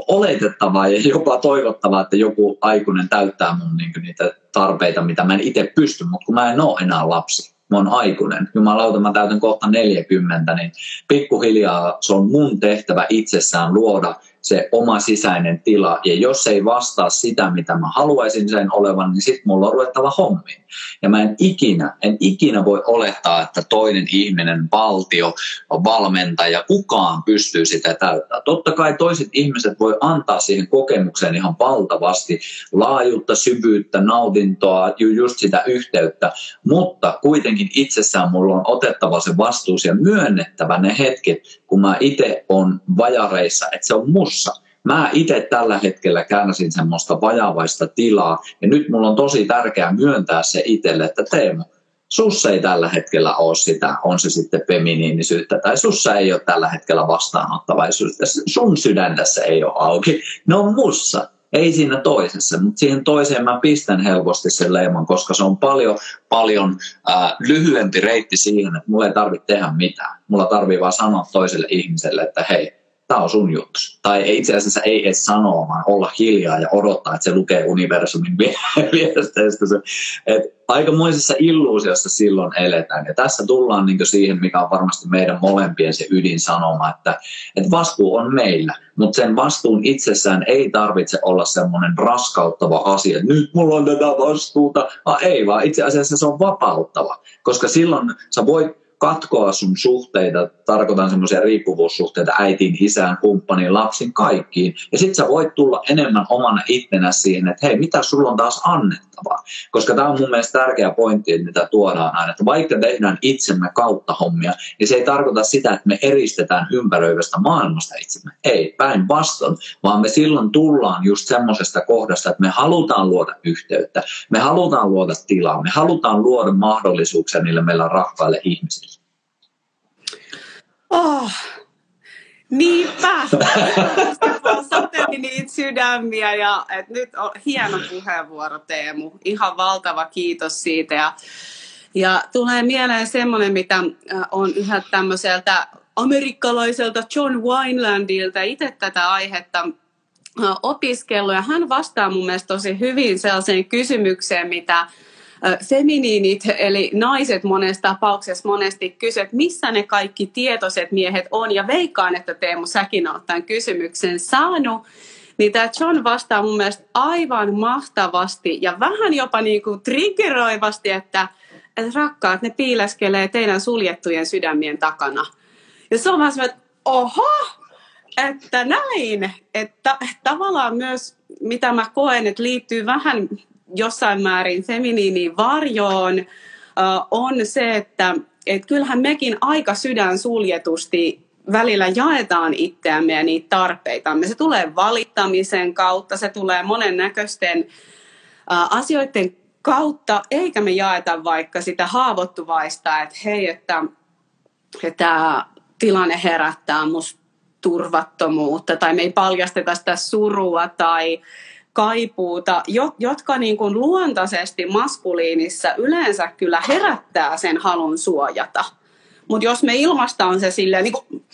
Speaker 2: oletettavaa ja jopa toivottavaa, että joku aikuinen täyttää mun niin niitä tarpeita, mitä mä en itse pysty, mutta kun mä en ole enää lapsi, mä oon aikuinen, jumalauta mä täytän kohta 40, niin pikkuhiljaa se on mun tehtävä itsessään luoda se oma sisäinen tila. Ja jos ei vastaa sitä, mitä mä haluaisin sen olevan, niin sitten mulla on ruvettava hommiin. Ja mä en ikinä, en ikinä voi olettaa, että toinen ihminen, valtio, valmentaja, kukaan pystyy sitä täyttämään. Totta kai toiset ihmiset voi antaa siihen kokemukseen ihan valtavasti laajuutta, syvyyttä, nautintoa, just sitä yhteyttä, mutta kuitenkin itsessään mulla on otettava se vastuus ja myönnettävä ne hetket, kun mä itse on vajareissa, että se on mussa. Mä itse tällä hetkellä kärsin semmoista vajavaista tilaa ja nyt mulla on tosi tärkeää myöntää se itselle, että Teemu, sussa ei tällä hetkellä ole sitä, on se sitten feminiinisyyttä tai sussa ei ole tällä hetkellä vastaanottavaisuutta, sun sydännässä ei ole auki, ne on mussa ei siinä toisessa, mutta siihen toiseen mä pistän helposti sen leiman, koska se on paljon, paljon äh, lyhyempi reitti siihen, että mulla ei tarvitse tehdä mitään. Mulla tarvii vaan sanoa toiselle ihmiselle, että hei, tämä on sun juttu. Tai itse asiassa ei edes sanoa, vaan olla hiljaa ja odottaa, että se lukee universumin viesteistä. aikamoisessa illuusiossa silloin eletään. Ja tässä tullaan niin siihen, mikä on varmasti meidän molempien se ydinsanoma, että, että vastuu on meillä. Mutta sen vastuun itsessään ei tarvitse olla semmoinen raskauttava asia, että nyt mulla on tätä vastuuta. Vaan ei, vaan itse asiassa se on vapauttava. Koska silloin sä voit katkoa sun suhteita, tarkoitan semmoisia riippuvuussuhteita äitiin, isään, kumppaniin, lapsiin, kaikkiin. Ja sit sä voit tulla enemmän omana ittenä siihen, että hei, mitä sulla on taas annettavaa. Koska tämä on mun mielestä tärkeä pointti, mitä tuodaan aina, että vaikka tehdään itsemme kautta hommia, niin se ei tarkoita sitä, että me eristetään ympäröivästä maailmasta itsemme. Ei, päinvastoin, vaan me silloin tullaan just semmoisesta kohdasta, että me halutaan luoda yhteyttä, me halutaan luoda tilaa, me halutaan luoda mahdollisuuksia niille meillä rakkaille ihmisille.
Speaker 1: Oh, niinpä. Sateli niitä sydämiä ja et nyt on hieno puheenvuoro Teemu. Ihan valtava kiitos siitä. Ja, ja tulee mieleen semmoinen, mitä äh, on yhä tämmöiseltä amerikkalaiselta John Winelandilta itse tätä aihetta opiskellut ja hän vastaa mun mielestä tosi hyvin sellaiseen kysymykseen, mitä feminiinit, eli naiset monessa tapauksessa monesti kysyvät, missä ne kaikki tietoiset miehet on. Ja veikkaan, että Teemu, säkin olet tämän kysymyksen saanut. Niin tämä John vastaa mun mielestä aivan mahtavasti ja vähän jopa niin kuin triggeroivasti, että, että rakkaat, ne piileskelee teidän suljettujen sydämien takana. Ja se on vaan että oho, että näin, että tavallaan myös mitä mä koen, että liittyy vähän jossain määrin feminiiniin varjoon, on se, että et kyllähän mekin aika sydän suljetusti välillä jaetaan itseämme ja niitä tarpeitamme. Se tulee valittamisen kautta, se tulee monennäköisten asioiden kautta, eikä me jaeta vaikka sitä haavoittuvaista, että hei, että, että tämä tilanne herättää musta turvattomuutta tai me ei paljasteta sitä surua tai kaipuuta, jotka niin kuin luontaisesti maskuliinissa yleensä kyllä herättää sen halun suojata. Mutta jos me ilmastaan se silleen niin kuin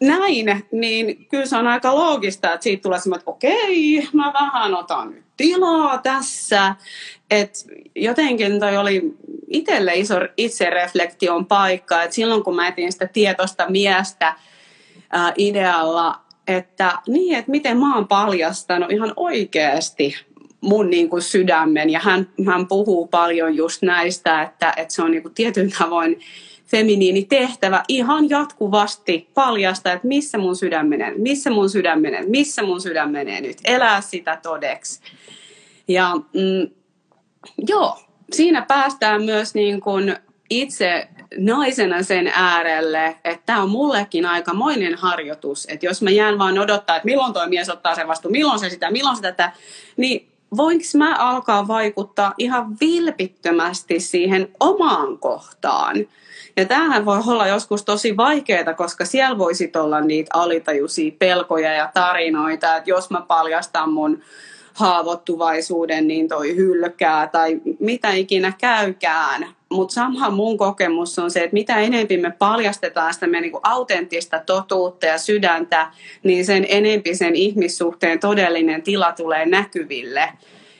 Speaker 1: näin, niin kyllä se on aika loogista, että siitä tulee semmoinen, että okei, mä vähän otan nyt tilaa tässä. Et jotenkin toi oli itselle iso itsereflektion paikka, että silloin kun mä etin sitä tietoista miestä ää, idealla, että niin, että miten mä oon paljastanut ihan oikeasti mun niin kuin sydämen. Ja hän, hän puhuu paljon just näistä, että, että se on niin kuin tietyn tavoin feminiini tehtävä ihan jatkuvasti paljasta, että missä mun sydän menee, missä mun sydän menee, missä mun sydän menee nyt. Elää sitä todeksi. Ja mm, joo, siinä päästään myös niin kuin itse naisena sen äärelle, että tämä on mullekin aikamoinen harjoitus, että jos mä jään vaan odottaa, että milloin toi mies ottaa sen vastuun, milloin se sitä, milloin se tätä, niin voinko mä alkaa vaikuttaa ihan vilpittömästi siihen omaan kohtaan. Ja tämähän voi olla joskus tosi vaikeaa, koska siellä voisi olla niitä alitajuisia pelkoja ja tarinoita, että jos mä paljastan mun haavoittuvaisuuden, niin toi hylkää tai mitä ikinä käykään. Mutta samalla mun kokemus on se, että mitä enemmän me paljastetaan sitä meidän niinku autenttista totuutta ja sydäntä, niin sen enempi sen ihmissuhteen todellinen tila tulee näkyville.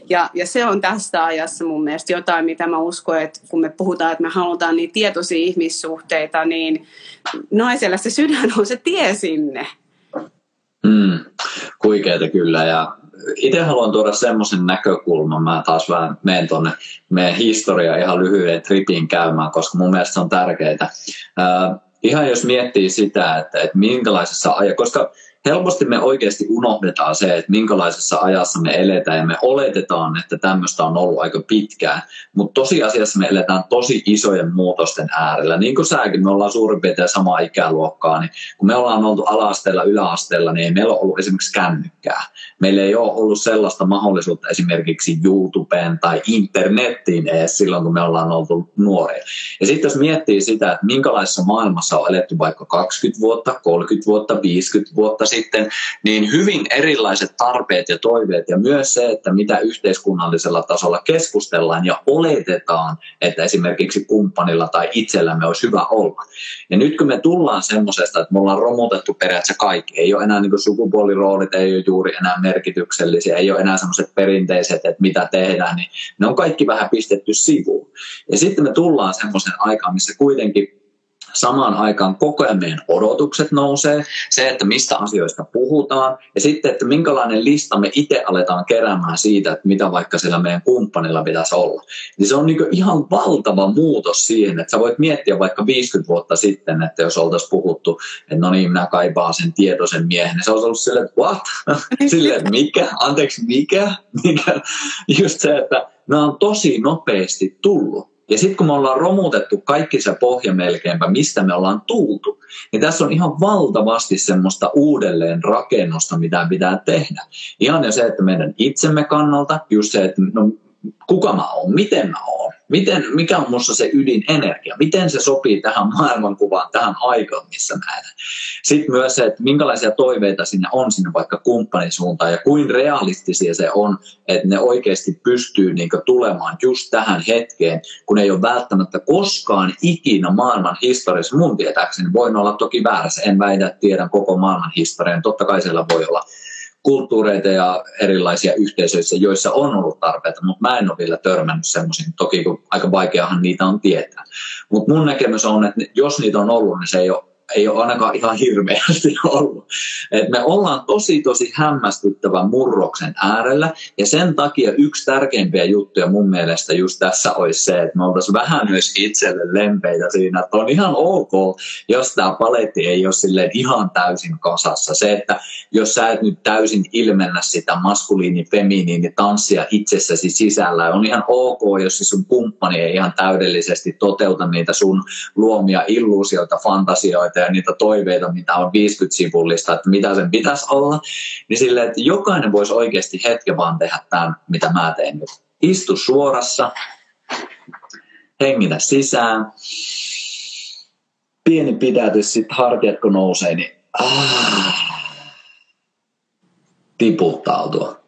Speaker 1: Ja, ja se on tässä ajassa mun mielestä jotain, mitä mä uskon, että kun me puhutaan, että me halutaan niin tietoisia ihmissuhteita, niin naisella se sydän on se tie sinne.
Speaker 2: Mm, huikeeta kyllä ja itse haluan tuoda semmoisen näkökulman, mä taas vähän menen tuonne meidän historiaa ihan lyhyen tripin käymään, koska mun mielestä se on tärkeää. Äh, ihan jos miettii sitä, että, että minkälaisessa ajassa, koska helposti me oikeasti unohdetaan se, että minkälaisessa ajassa me eletään ja me oletetaan, että tämmöistä on ollut aika pitkään. Mutta tosiasiassa me eletään tosi isojen muutosten äärellä. Niin kuin säkin, me ollaan suurin piirtein samaa ikäluokkaa, niin kun me ollaan oltu ala-asteella, yläasteella, niin ei meillä ole ollut esimerkiksi kännykkää. Meillä ei ole ollut sellaista mahdollisuutta esimerkiksi YouTubeen tai internettiin edes silloin, kun me ollaan oltu nuoria. Ja sitten jos miettii sitä, että minkälaisessa maailmassa on eletty vaikka 20 vuotta, 30 vuotta, 50 vuotta sitten, niin hyvin erilaiset tarpeet ja toiveet ja myös se, että mitä yhteiskunnallisella tasolla keskustellaan ja oletetaan, että esimerkiksi kumppanilla tai itsellämme olisi hyvä olla. Ja nyt kun me tullaan semmoisesta, että me ollaan romutettu periaatteessa kaikki, ei ole enää niin sukupuoliroolit, ei ole juuri enää merkityksellisiä, ei ole enää semmoiset perinteiset, että mitä tehdään, niin ne on kaikki vähän pistetty sivuun. Ja sitten me tullaan semmoisen aikaan, missä kuitenkin samaan aikaan koko ajan meidän odotukset nousee, se, että mistä asioista puhutaan, ja sitten, että minkälainen lista me itse aletaan keräämään siitä, että mitä vaikka sillä meidän kumppanilla pitäisi olla. Niin se on niin ihan valtava muutos siihen, että sä voit miettiä vaikka 50 vuotta sitten, että jos oltaisiin puhuttu, että no niin, minä kaipaan sen tietoisen miehen, niin se olisi ollut silleen, että what? silleen, mikä? Anteeksi, mikä? mikä? Just se, että nämä on tosi nopeasti tullut. Ja sitten kun me ollaan romutettu kaikki se pohja melkeinpä, mistä me ollaan tultu, niin tässä on ihan valtavasti semmoista uudelleen rakennusta, mitä pitää tehdä. Ihan jo se, että meidän itsemme kannalta, just se, että no, kuka mä oon, miten mä oon, miten, mikä on minussa se ydinenergia, miten se sopii tähän maailmankuvaan, tähän aikaan, missä mä elän. Sitten myös se, että minkälaisia toiveita sinne on sinne vaikka kumppanisuuntaan ja kuin realistisia se on, että ne oikeasti pystyy niin tulemaan just tähän hetkeen, kun ei ole välttämättä koskaan ikinä maailman historiassa, mun tietääkseni, voin olla toki väärässä, en väitä, tiedän koko maailman historian, totta kai siellä voi olla kulttuureita ja erilaisia yhteisöissä, joissa on ollut tarpeita, mutta mä en ole vielä törmännyt semmoisiin. Toki kun aika vaikeahan niitä on tietää. Mutta mun näkemys on, että jos niitä on ollut, niin se ei ole ei ole ainakaan ihan hirveästi ollut. Et me ollaan tosi tosi hämmästyttävän murroksen äärellä ja sen takia yksi tärkeimpiä juttuja mun mielestä just tässä olisi se, että me oltaisiin vähän myös itselle lempeitä siinä, että on ihan ok, jos tämä paletti ei ole silleen ihan täysin kasassa. Se, että jos sä et nyt täysin ilmennä sitä maskuliini, feminiini tanssia itsessäsi sisällä, on ihan ok, jos se sun kumppani ei ihan täydellisesti toteuta niitä sun luomia illuusioita, fantasioita ja niitä toiveita, mitä on 50-sivullista, että mitä sen pitäisi olla, niin silleen, että jokainen voisi oikeasti hetken vaan tehdä tämän, mitä mä teen nyt. Istu suorassa, hengitä sisään, pieni pidätys, sitten hartiat kun nousee, niin ah, tiputtautua.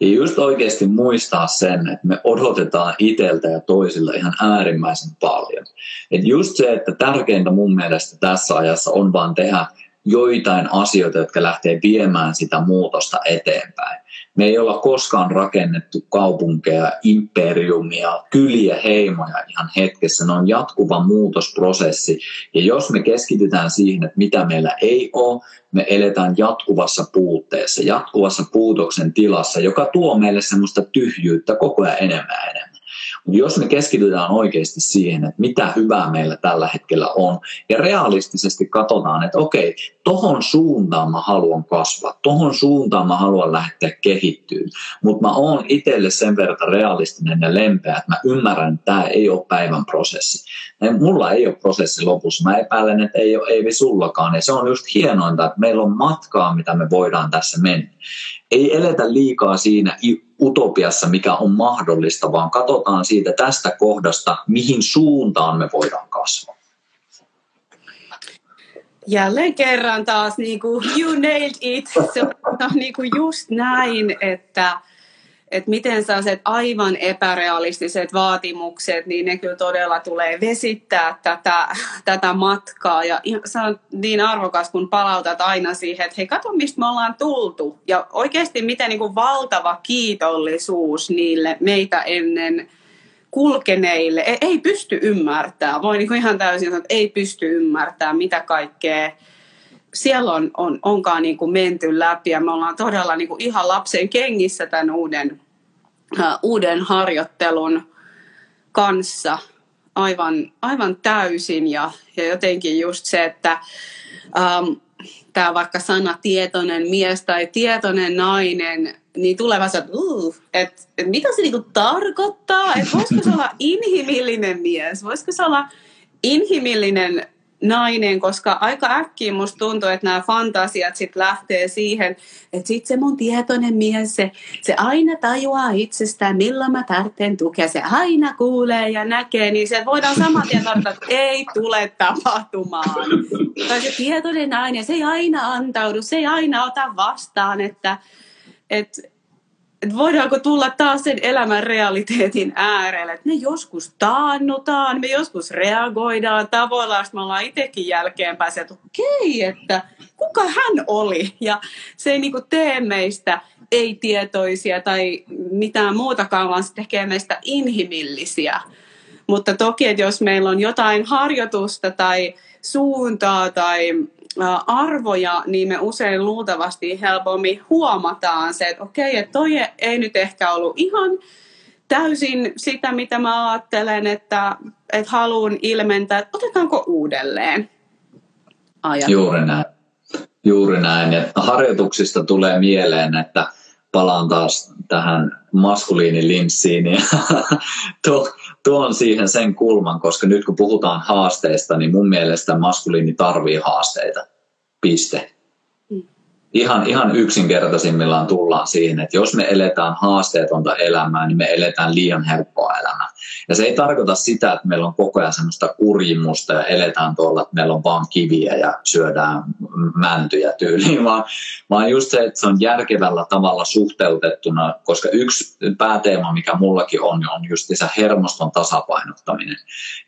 Speaker 2: Ja just oikeasti muistaa sen, että me odotetaan iteltä ja toisilla ihan äärimmäisen paljon. Et just se, että tärkeintä mun mielestä tässä ajassa on vaan tehdä joitain asioita, jotka lähtee viemään sitä muutosta eteenpäin. Me ei olla koskaan rakennettu kaupunkeja, imperiumia, kyliä, heimoja ihan hetkessä. Ne on jatkuva muutosprosessi. Ja jos me keskitytään siihen, että mitä meillä ei ole, me eletään jatkuvassa puutteessa, jatkuvassa puutoksen tilassa, joka tuo meille semmoista tyhjyyttä koko ajan enemmän ja enemmän. Jos me keskitytään oikeasti siihen, että mitä hyvää meillä tällä hetkellä on, ja realistisesti katsotaan, että okei, tohon suuntaan mä haluan kasvaa, tohon suuntaan mä haluan lähteä kehittyyn, mutta mä oon itselle sen verran realistinen ja lempeä, että mä ymmärrän, että tämä ei ole päivän prosessi. Mulla ei ole prosessi lopussa, mä epäilen, että ei ole Eivi sullakaan, ja se on just hienointa, että meillä on matkaa, mitä me voidaan tässä mennä. Ei eletä liikaa siinä utopiassa, mikä on mahdollista, vaan katsotaan siitä tästä kohdasta, mihin suuntaan me voidaan kasvaa.
Speaker 1: Jälleen kerran taas, niin kuin, you nailed it. Se on niin kuin just näin, että, että miten sellaiset aivan epärealistiset vaatimukset, niin ne kyllä todella tulee vesittää tätä, tätä matkaa. Ja se on niin arvokas, kun palautat aina siihen, että hei, kato mistä me ollaan tultu. Ja oikeasti miten niin kuin valtava kiitollisuus niille meitä ennen kulkeneille. Ei, ei pysty ymmärtämään. Voi niin kuin ihan täysin sanoa, että ei pysty ymmärtämään, mitä kaikkea siellä on, on, onkaan niin kuin menty läpi ja me ollaan todella niin kuin ihan lapsen kengissä tämän uuden, uh, uuden harjoittelun kanssa aivan, aivan täysin ja, ja jotenkin just se, että um, tämä vaikka sana tietoinen mies tai tietoinen nainen, niin tulee vaan että uh, et, et mitä se niinku tarkoittaa, että voisiko se olla inhimillinen mies, voisiko se olla inhimillinen nainen, koska aika äkkiä musta tuntuu, että nämä fantasiat sit lähtee siihen, että sit se mun tietoinen mies, se, se aina tajuaa itsestään, milloin mä tarvitsen tukea, se aina kuulee ja näkee, niin se voidaan saman tien että ei tule tapahtumaan. Tai se tietoinen nainen, se ei aina antaudu, se ei aina ota vastaan, että, että että voidaanko tulla taas sen elämän realiteetin äärelle, että me joskus taannutaan, me joskus reagoidaan tavoilla, että me ollaan itsekin jälkeenpäin että okei, että kuka hän oli, ja se ei niinku tee meistä ei-tietoisia tai mitään muutakaan, vaan se tekee meistä inhimillisiä. Mutta toki, että jos meillä on jotain harjoitusta tai suuntaa tai arvoja, niin me usein luultavasti helpommin huomataan se, että okei, että toi ei nyt ehkä ollut ihan täysin sitä, mitä mä ajattelen, että, että haluan ilmentää, että otetaanko uudelleen
Speaker 2: ajatus. Juuri näin. Juuri näin. Ja harjoituksista tulee mieleen, että palaan taas tähän maskuliinilinssiin ja tuon siihen sen kulman, koska nyt kun puhutaan haasteista, niin mun mielestä maskuliini tarvii haasteita. Piste. Mm. Ihan, ihan yksinkertaisimmillaan tullaan siihen, että jos me eletään haasteetonta elämää, niin me eletään liian helppoa elämää. Ja se ei tarkoita sitä, että meillä on koko ajan semmoista kurjimusta ja eletään tuolla, että meillä on vaan kiviä ja syödään mäntyjä tyyliin, vaan, vaan just se, että se on järkevällä tavalla suhteutettuna, koska yksi pääteema, mikä mullakin on, on just se hermoston tasapainottaminen.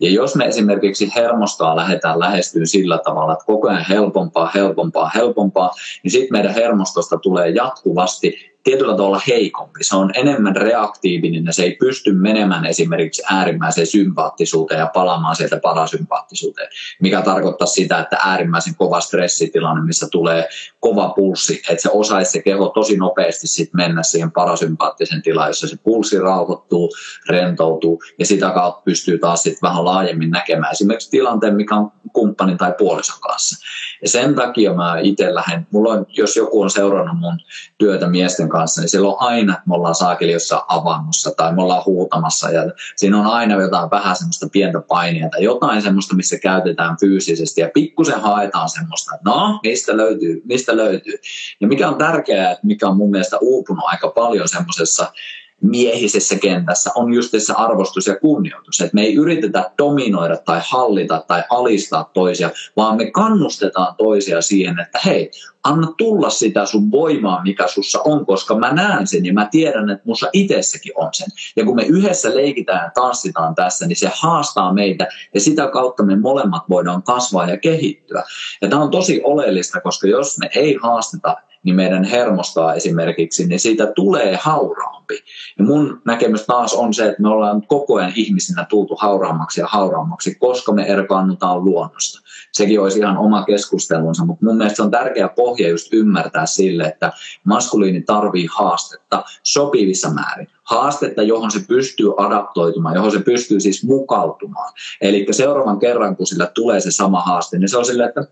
Speaker 2: Ja jos me esimerkiksi hermostoa lähdetään lähestyä sillä tavalla, että koko ajan helpompaa, helpompaa, helpompaa, niin sitten meidän hermostosta tulee jatkuvasti tietyllä tavalla heikompi. Se on enemmän reaktiivinen ja se ei pysty menemään esimerkiksi äärimmäiseen sympaattisuuteen ja palaamaan sieltä parasympaattisuuteen, mikä tarkoittaa sitä, että äärimmäisen kova stressitilanne, missä tulee kova pulssi, että se osaisi se keho tosi nopeasti sit mennä siihen parasympaattisen tilaan, jossa se pulssi rauhoittuu, rentoutuu ja sitä kautta pystyy taas sit vähän laajemmin näkemään esimerkiksi tilanteen, mikä on kumppanin tai puolison kanssa. Ja sen takia mä itse lähden, mulla on, jos joku on seurannut mun työtä miesten kanssa, niin siellä on aina, me ollaan saakeli jossain avannossa tai me ollaan huutamassa ja siinä on aina jotain vähän semmoista pientä painia tai jotain semmoista, missä käytetään fyysisesti ja pikkusen haetaan semmoista, että no, mistä löytyy, mistä löytyy. Ja mikä on tärkeää, mikä on mun mielestä uupunut aika paljon semmoisessa miehisessä kentässä on just tässä arvostus ja kunnioitus. Että me ei yritetä dominoida tai hallita tai alistaa toisia, vaan me kannustetaan toisia siihen, että hei, anna tulla sitä sun voimaa, mikä sussa on, koska mä näen sen ja mä tiedän, että mussa itsessäkin on sen. Ja kun me yhdessä leikitään ja tanssitaan tässä, niin se haastaa meitä ja sitä kautta me molemmat voidaan kasvaa ja kehittyä. Ja tämä on tosi oleellista, koska jos me ei haasteta niin meidän hermostoa esimerkiksi, niin siitä tulee hauraampi. Ja mun näkemys taas on se, että me ollaan koko ajan ihmisinä tultu hauraammaksi ja hauraammaksi, koska me erkaannutaan luonnosta. Sekin olisi ihan oma keskustelunsa, mutta mun mielestä se on tärkeä pohja just ymmärtää sille, että maskuliini tarvii haastetta sopivissa määrin. Haastetta, johon se pystyy adaptoitumaan, johon se pystyy siis mukautumaan. Eli seuraavan kerran, kun sillä tulee se sama haaste, niin se on sille, että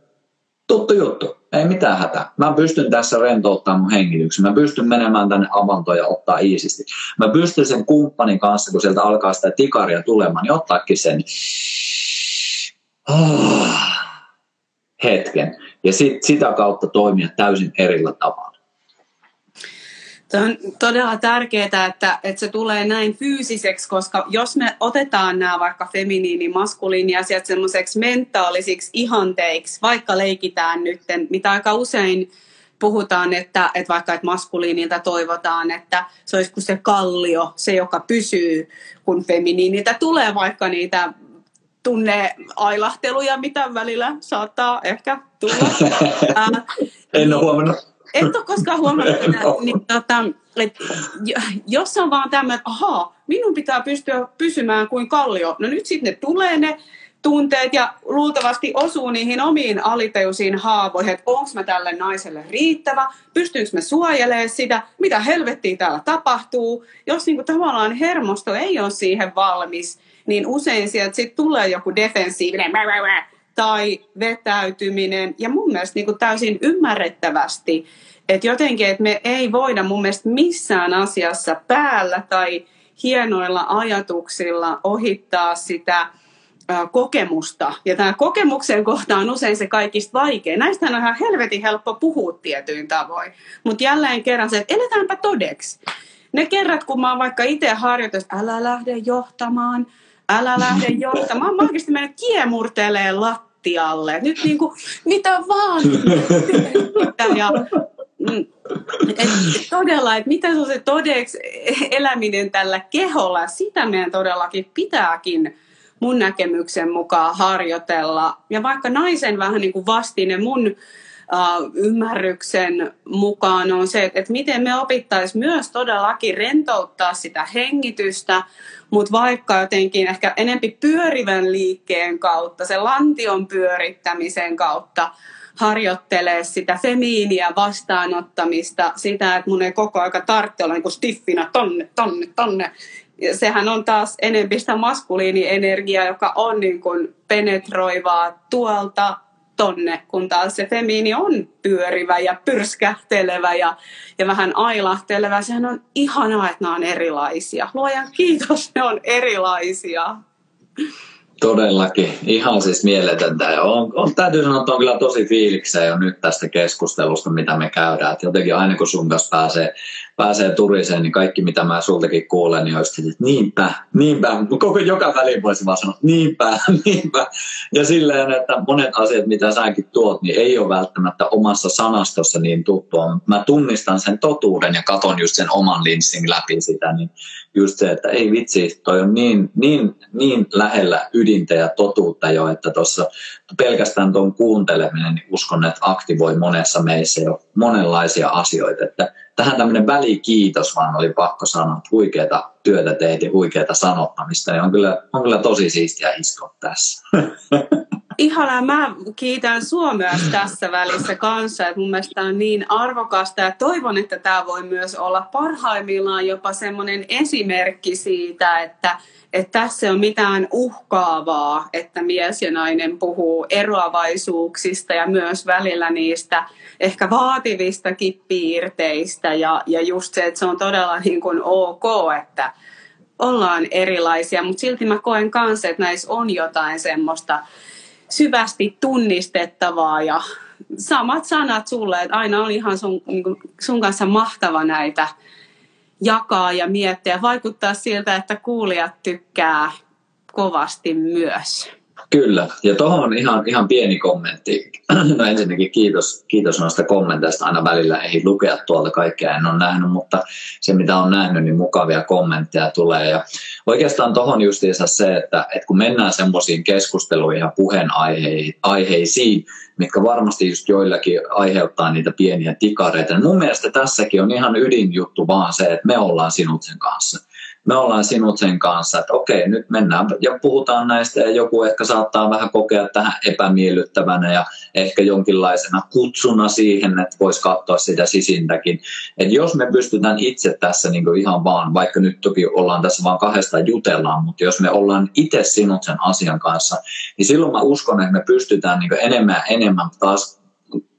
Speaker 2: tuttu juttu, ei mitään hätää. Mä pystyn tässä rentouttamaan mun hengityksen. Mä pystyn menemään tänne avantoon ja ottaa iisisti. Mä pystyn sen kumppanin kanssa, kun sieltä alkaa sitä tikaria tulemaan, niin ottaakin sen hetken. Ja sit, sitä kautta toimia täysin erillä tavalla.
Speaker 1: Tämä on todella tärkeää, että, että se tulee näin fyysiseksi, koska jos me otetaan nämä vaikka feminiini, maskuliini asiat semmoiseksi mentaalisiksi ihanteiksi, vaikka leikitään nyt, mitä aika usein puhutaan, että, että vaikka että maskuliinilta toivotaan, että se olisi kuin se kallio, se joka pysyy, kun feminiiniltä tulee vaikka niitä tunneailahteluja, mitä välillä saattaa ehkä tulla.
Speaker 2: en ole huomannut
Speaker 1: et ole koskaan huomannut, että niin, tota, et, jos on vaan tämmöinen, että ahaa, minun pitää pystyä pysymään kuin kallio. No nyt sitten ne tulee ne tunteet ja luultavasti osuu niihin omiin aliteisiin haavoihin, että onko mä tälle naiselle riittävä, pystyykö mä suojelemaan sitä, mitä helvettiä täällä tapahtuu. Jos niin kuin, tavallaan hermosto ei ole siihen valmis, niin usein sieltä sit tulee joku defensiivinen tai vetäytyminen. Ja mun mielestä niin kuin täysin ymmärrettävästi, että jotenkin, että me ei voida mun mielestä missään asiassa päällä tai hienoilla ajatuksilla ohittaa sitä kokemusta. Ja tämä kokemuksen kohta on usein se kaikista vaikea. Näistä on ihan helvetin helppo puhua tietyin tavoin. Mutta jälleen kerran se, että eletäänpä todeksi. Ne kerrat, kun mä oon vaikka itse harjoitus, älä lähde johtamaan, älä lähde johtamaan. Mä oikeasti menen kiemurtelee lattialle. Nyt niin kuin, mitä vaan. ja Mm. et todella, että mitä se on se todeksi eläminen tällä keholla, sitä meidän todellakin pitääkin mun näkemyksen mukaan harjoitella. Ja vaikka naisen vähän niin kuin vastine mun ymmärryksen mukaan on se, että, miten me opittaisiin myös todellakin rentouttaa sitä hengitystä, mutta vaikka jotenkin ehkä enempi pyörivän liikkeen kautta, se lantion pyörittämisen kautta, harjoittelee sitä femiiniä vastaanottamista, sitä, että mun ei koko aika tarvitse olla niin stiffinä tonne, tonne, tonne. Ja sehän on taas enemmän sitä maskuliinienergiaa, joka on niin kuin penetroivaa tuolta tonne, kun taas se femiini on pyörivä ja pyrskähtelevä ja, ja vähän ailahtelevä. Sehän on ihanaa, että nämä on erilaisia. Luojan kiitos, ne on erilaisia.
Speaker 2: Todellakin, ihan siis mieletöntä. Ja on, on, täytyy sanoa, että on kyllä tosi fiilikseen jo nyt tästä keskustelusta, mitä me käydään. Et jotenkin aina kun sun kanssa pääsee, pääsee turiseen, niin kaikki mitä mä sultakin kuulen, niin olisi että niinpä, niinpä. Koko joka väliin voisi vaan sanoa, niinpä, niinpä. Ja silleen, että monet asiat, mitä säkin tuot, niin ei ole välttämättä omassa sanastossa niin tuttua. Mä tunnistan sen totuuden ja katon just sen oman linssin läpi sitä, niin just se, että ei vitsi, toi on niin, niin, niin lähellä ydintä ja totuutta jo, että tuossa pelkästään tuon kuunteleminen, niin uskon, että aktivoi monessa meissä jo monenlaisia asioita. Että tähän tämmöinen välikiitos vaan oli pakko sanoa, että huikeata työtä teit ja huikeata sanottamista, niin on kyllä, on kyllä tosi siistiä istua tässä.
Speaker 1: Ihanaa, mä kiitän sua myös tässä välissä kanssa, että mun mielestä on niin arvokasta. Ja toivon, että tämä voi myös olla parhaimmillaan jopa semmoinen esimerkki siitä, että, että tässä on mitään uhkaavaa, että mies ja nainen puhuu eroavaisuuksista ja myös välillä niistä ehkä vaativistakin piirteistä. Ja, ja just se, että se on todella niin kuin ok, että ollaan erilaisia, mutta silti mä koen kanssa, että näissä on jotain semmoista, syvästi tunnistettavaa ja samat sanat sulle, että aina on ihan sun, niin kuin sun kanssa mahtava näitä jakaa ja miettiä. Vaikuttaa siltä, että kuulijat tykkää kovasti myös.
Speaker 2: Kyllä, ja tuohon on ihan, ihan pieni kommentti. No ensinnäkin kiitos, kiitos noista kommenteista. Aina välillä ei lukea tuolta kaikkea, en ole nähnyt, mutta se mitä on nähnyt, niin mukavia kommentteja tulee. Ja oikeastaan tuohon justiinsa se, että, että kun mennään semmoisiin keskusteluihin ja puheenaiheisiin, mitkä varmasti just joillakin aiheuttaa niitä pieniä tikareita. Niin mun mielestä tässäkin on ihan ydinjuttu vaan se, että me ollaan sinut sen kanssa me ollaan sinut sen kanssa, että okei, nyt mennään ja puhutaan näistä ja joku ehkä saattaa vähän kokea tähän epämiellyttävänä ja ehkä jonkinlaisena kutsuna siihen, että voisi katsoa sitä sisintäkin. Että jos me pystytään itse tässä niin ihan vaan, vaikka nyt toki ollaan tässä vaan kahdesta jutellaan, mutta jos me ollaan itse sinut sen asian kanssa, niin silloin mä uskon, että me pystytään niin enemmän ja enemmän taas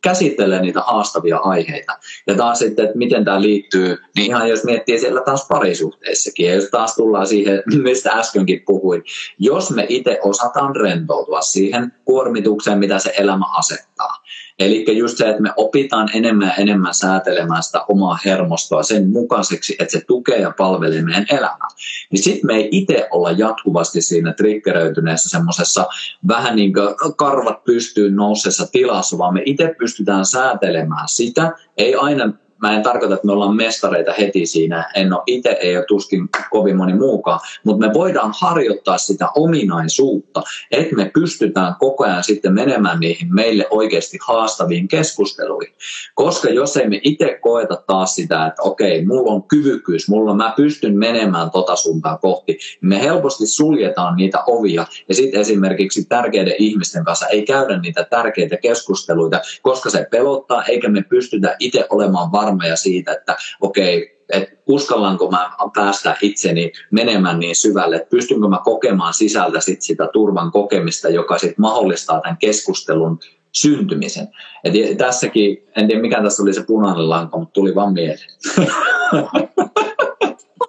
Speaker 2: käsittelee niitä haastavia aiheita. Ja taas sitten, että miten tämä liittyy, niin ihan jos miettii siellä taas parisuhteissakin, ja jos taas tullaan siihen, mistä äskenkin puhuin, jos me itse osataan rentoutua siihen kuormitukseen, mitä se elämä asettaa, Eli just se, että me opitaan enemmän ja enemmän säätelemään sitä omaa hermostoa sen mukaiseksi, että se tukee ja palvelee meidän elämää. Niin sitten me ei itse olla jatkuvasti siinä triggeröityneessä semmoisessa vähän niin kuin karvat pystyyn nousseessa tilassa, vaan me itse pystytään säätelemään sitä, ei aina mä en tarkoita, että me ollaan mestareita heti siinä, en ole itse, ei ole tuskin kovin moni muukaan, mutta me voidaan harjoittaa sitä ominaisuutta, että me pystytään koko ajan sitten menemään niihin meille oikeasti haastaviin keskusteluihin. Koska jos ei me itse koeta taas sitä, että okei, mulla on kyvykkyys, mulla mä pystyn menemään tota suuntaan kohti, niin me helposti suljetaan niitä ovia. Ja sitten esimerkiksi tärkeiden ihmisten kanssa ei käydä niitä tärkeitä keskusteluita, koska se pelottaa eikä me pystytä itse olemaan varma varmoja siitä, että okei, että uskallanko mä päästä itseni menemään niin syvälle, että pystynkö mä kokemaan sisältä sit sitä turvan kokemista, joka sit mahdollistaa tämän keskustelun syntymisen. Et tässäkin, en tiedä mikä tässä oli se punainen lanka, mutta tuli vaan mieleen.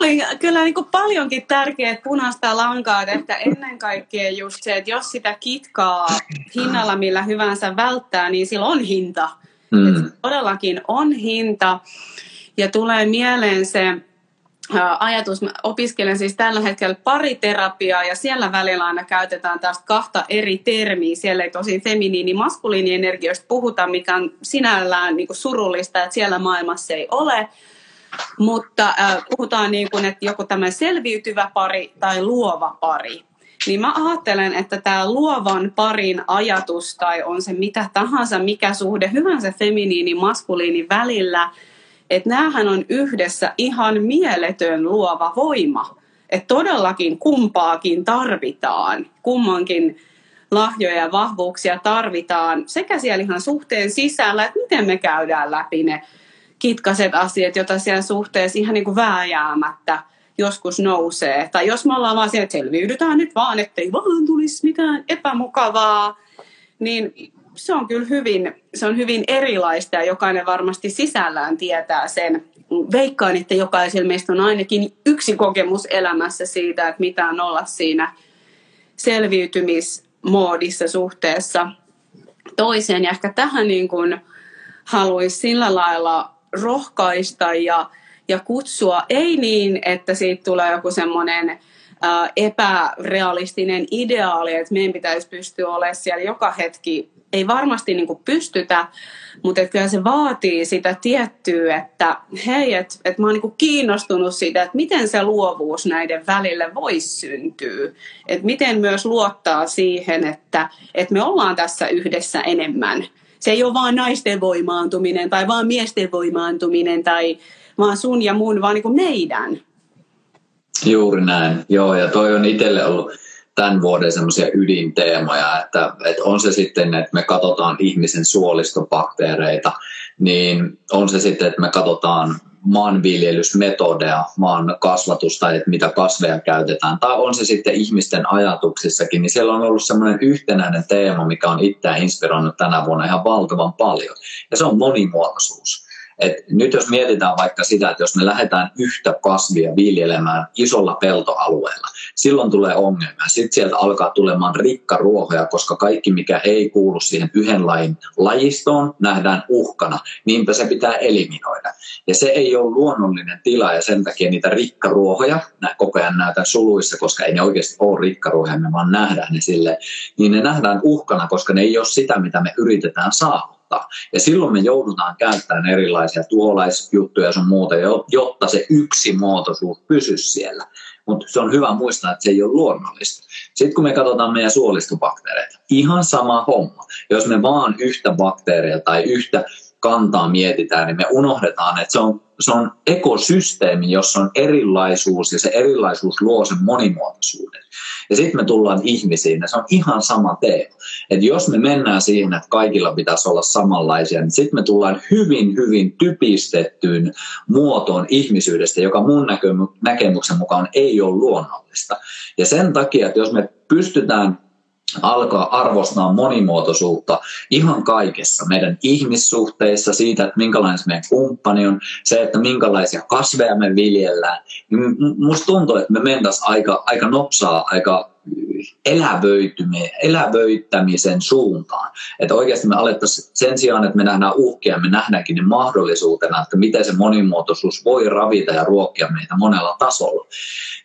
Speaker 1: oli kyllä niin kuin paljonkin tärkeät punaista lankaa, että ennen kaikkea just se, että jos sitä kitkaa hinnalla millä hyvänsä välttää, niin sillä on hinta. Mm. todellakin on hinta ja tulee mieleen se ajatus, mä opiskelen siis tällä hetkellä pariterapiaa ja siellä välillä aina käytetään tästä kahta eri termiä. Siellä ei tosi feminiini maskuliinienergioista puhuta, mikä on sinällään niin surullista, että siellä maailmassa ei ole. Mutta äh, puhutaan niin kuin, että joku tämä selviytyvä pari tai luova pari. Niin mä ajattelen, että tämä luovan parin ajatus tai on se mitä tahansa, mikä suhde hyvänsä feminiini, maskuliini välillä, että näähän on yhdessä ihan mieletön luova voima. Että todellakin kumpaakin tarvitaan, kummankin lahjoja ja vahvuuksia tarvitaan sekä siellä ihan suhteen sisällä, että miten me käydään läpi ne kitkaset asiat, joita siellä suhteessa ihan niin kuin vääjäämättä joskus nousee. Tai jos me ollaan vaan siellä, että selviydytään nyt vaan, ettei vaan tulisi mitään epämukavaa, niin se on kyllä hyvin, se on hyvin erilaista ja jokainen varmasti sisällään tietää sen. Veikkaan, että jokaisella meistä on ainakin yksi kokemus elämässä siitä, että mitä on olla siinä, selviytymismoodissa suhteessa toiseen. Ja ehkä tähän niin kuin haluaisi sillä lailla rohkaista ja, ja kutsua, ei niin, että siitä tulee joku semmoinen epärealistinen ideaali, että meidän pitäisi pystyä olemaan siellä joka hetki. Ei varmasti niin kuin pystytä, mutta kyllä se vaatii sitä tiettyä, että hei, että, että mä oon niin kiinnostunut siitä, että miten se luovuus näiden välille voisi syntyä. Että miten myös luottaa siihen, että, että me ollaan tässä yhdessä enemmän. Se ei ole vaan naisten voimaantuminen tai vaan miesten voimaantuminen tai vaan sun ja mun, vaan niin kuin meidän.
Speaker 2: Juuri näin, joo, ja toi on itselle ollut tämän vuoden semmoisia ydinteemoja, että, että on se sitten, että me katsotaan ihmisen suolistobakteereita, niin on se sitten, että me katsotaan maanviljelysmetodeja, maan kasvatusta, että mitä kasveja käytetään, tai on se sitten ihmisten ajatuksissakin, niin siellä on ollut semmoinen yhtenäinen teema, mikä on itseään inspiroinut tänä vuonna ihan valtavan paljon, ja se on monimuotoisuus. Et nyt jos mietitään vaikka sitä, että jos me lähdetään yhtä kasvia viljelemään isolla peltoalueella, silloin tulee ongelmia. Sitten sieltä alkaa tulemaan rikkaruohoja, koska kaikki mikä ei kuulu siihen yhden lajin lajistoon nähdään uhkana. Niinpä se pitää eliminoida. Ja se ei ole luonnollinen tila ja sen takia niitä rikkaruohoja, nämä koko ajan näytän suluissa, koska ei ne oikeasti ole rikkaruohoja, me vaan nähdään ne sille, niin ne nähdään uhkana, koska ne ei ole sitä, mitä me yritetään saavuttaa muuttaa. Ja silloin me joudutaan käyttämään erilaisia tuolaisjuttuja sun muuta, jotta se yksi muotoisuus pysyisi siellä. Mutta se on hyvä muistaa, että se ei ole luonnollista. Sitten kun me katsotaan meidän suolistobakteereita, ihan sama homma. Jos me vaan yhtä bakteeria tai yhtä kantaa mietitään, niin me unohdetaan, että se on, se on ekosysteemi, jossa on erilaisuus ja se erilaisuus luo sen monimuotoisuuden. Ja sitten me tullaan ihmisiin ja se on ihan sama teema. Että jos me mennään siihen, että kaikilla pitäisi olla samanlaisia, niin sitten me tullaan hyvin, hyvin typistettyyn muotoon ihmisyydestä, joka mun näkemyksen mukaan ei ole luonnollista. Ja sen takia, että jos me pystytään alkaa arvostaa monimuotoisuutta ihan kaikessa, meidän ihmissuhteissa, siitä, että minkälainen meidän kumppani on, se, että minkälaisia kasveja me viljellään. Musta tuntuu, että me mentäisiin aika, aika nopsaa, aika elävöittämisen suuntaan. Että oikeasti me alettaisiin sen sijaan, että me nähdään uhkia, me nähdäänkin ne mahdollisuutena, että miten se monimuotoisuus voi ravita ja ruokkia meitä monella tasolla.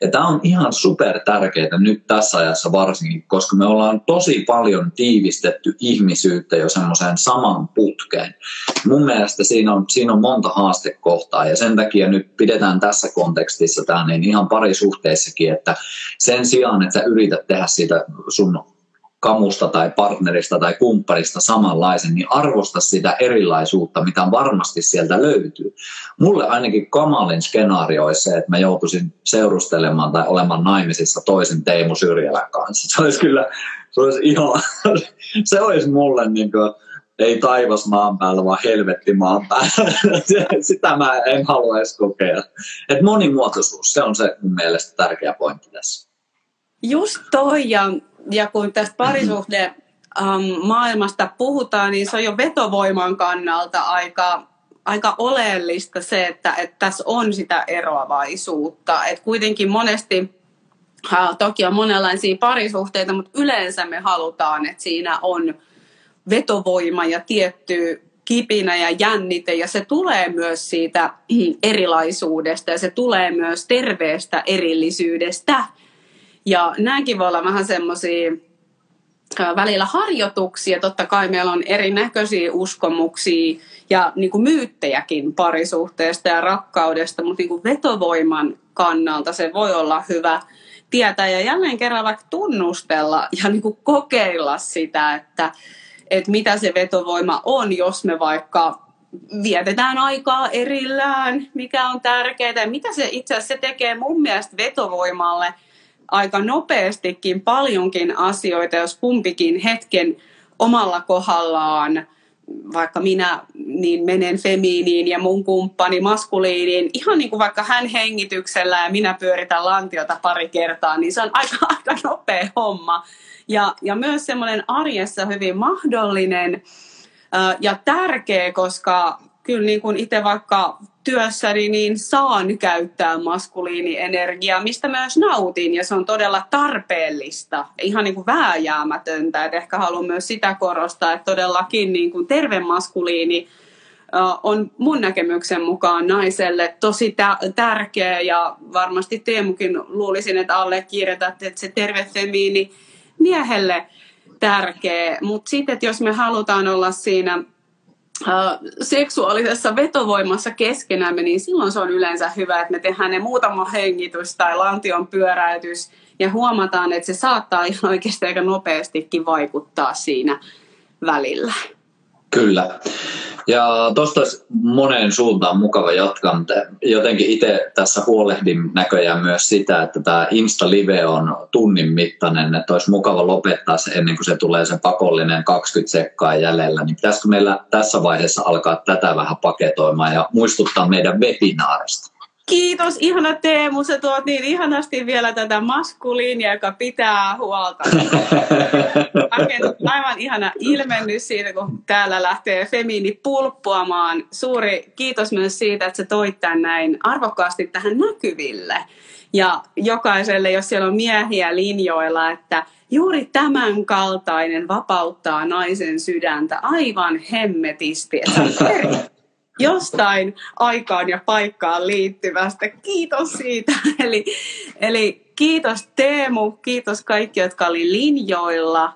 Speaker 2: Ja tämä on ihan super tärkeää nyt tässä ajassa varsinkin, koska me ollaan tosi paljon tiivistetty ihmisyyttä jo semmoiseen saman putkeen. Mun mielestä siinä on, siinä on monta haastekohtaa ja sen takia nyt pidetään tässä kontekstissa tämä niin ihan parisuhteissakin, että sen sijaan, että sä yrität tehdä siitä sun kamusta tai partnerista tai kumppanista samanlaisen, niin arvosta sitä erilaisuutta, mitä varmasti sieltä löytyy. Mulle ainakin kamalin skenaario olisi se, että mä joutuisin seurustelemaan tai olemaan naimisissa toisen Teemu Syrjälän kanssa. Se olisi kyllä, se olisi ihan, se olisi mulle niin kuin, ei taivas maan päällä, vaan helvetti maan päällä. Sitä mä en halua edes kokea. Et monimuotoisuus, se on se mun mielestä tärkeä pointti tässä.
Speaker 1: Just toi, ja, ja kun tästä parisuhde um, maailmasta puhutaan, niin se on jo vetovoiman kannalta aika, aika oleellista se, että, että tässä on sitä eroavaisuutta. Et kuitenkin monesti, uh, toki on monenlaisia parisuhteita, mutta yleensä me halutaan, että siinä on vetovoima ja tietty kipinä ja jännite, ja se tulee myös siitä erilaisuudesta, ja se tulee myös terveestä erillisyydestä. Ja nämäkin voi olla vähän semmoisia välillä harjoituksia. Totta kai meillä on erinäköisiä uskomuksia ja niin kuin myyttejäkin parisuhteesta ja rakkaudesta, mutta niin kuin vetovoiman kannalta se voi olla hyvä tietää ja jälleen kerran vaikka tunnustella ja niin kuin kokeilla sitä, että, että mitä se vetovoima on, jos me vaikka vietetään aikaa erillään, mikä on tärkeää ja mitä se itse asiassa se tekee mun mielestä vetovoimalle – aika nopeastikin paljonkin asioita, jos kumpikin hetken omalla kohdallaan, vaikka minä niin menen femiiniin ja mun kumppani maskuliiniin, ihan niin kuin vaikka hän hengityksellä ja minä pyöritän lantiota pari kertaa, niin se on aika, aika nopea homma. Ja, ja myös semmoinen arjessa hyvin mahdollinen ja tärkeä, koska kyllä niin kuin itse vaikka työssäni niin saan käyttää maskuliinienergiaa, mistä myös nautin ja se on todella tarpeellista, ihan niin kuin vääjäämätöntä. Et ehkä haluan myös sitä korostaa, että todellakin niin kuin terve maskuliini on mun näkemyksen mukaan naiselle tosi tärkeä ja varmasti Teemukin luulisin, että allekirjoitat, että se terve femiini miehelle tärkeä. Mutta sitten, että jos me halutaan olla siinä seksuaalisessa vetovoimassa keskenämme, niin silloin se on yleensä hyvä, että me tehdään ne muutama hengitys tai lantion pyöräytys ja huomataan, että se saattaa ihan oikeasti aika nopeastikin vaikuttaa siinä välillä.
Speaker 2: Kyllä. Ja tuosta moneen suuntaan mukava jatkaa, mutta jotenkin itse tässä huolehdin näköjään myös sitä, että tämä Insta-live on tunnin mittainen, että olisi mukava lopettaa se ennen kuin se tulee se pakollinen 20 sekkaa jäljellä, niin pitäisikö meillä tässä vaiheessa alkaa tätä vähän paketoimaan ja muistuttaa meidän webinaarista?
Speaker 1: Kiitos, ihana Teemu. Sä tuot niin ihanasti vielä tätä maskuliinia, joka pitää huolta. Aivan ihana ilmennys siitä, kun täällä lähtee femiini pulppuamaan. Suuri kiitos myös siitä, että sä toit tämän näin arvokkaasti tähän näkyville. Ja jokaiselle, jos siellä on miehiä linjoilla, että juuri tämän kaltainen vapauttaa naisen sydäntä aivan hemmetisti. Että jostain aikaan ja paikkaan liittyvästä. Kiitos siitä. Eli, eli kiitos Teemu, kiitos kaikki, jotka oli linjoilla.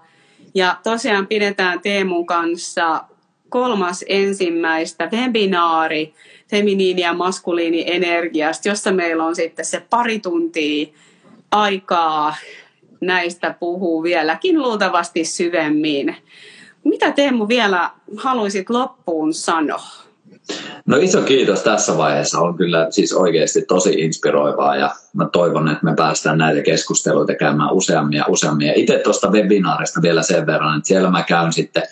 Speaker 1: Ja tosiaan pidetään Teemun kanssa kolmas ensimmäistä webinaari feminiini- ja maskuliini-energiasta, jossa meillä on sitten se pari tuntia aikaa näistä puhuu vieläkin luultavasti syvemmin. Mitä Teemu vielä haluaisit loppuun sanoa?
Speaker 2: No iso kiitos tässä vaiheessa. On kyllä siis oikeasti tosi inspiroivaa ja mä toivon, että me päästään näitä keskusteluita käymään useammin ja useammin. Ja itse tuosta webinaarista vielä sen verran, että siellä mä käyn sitten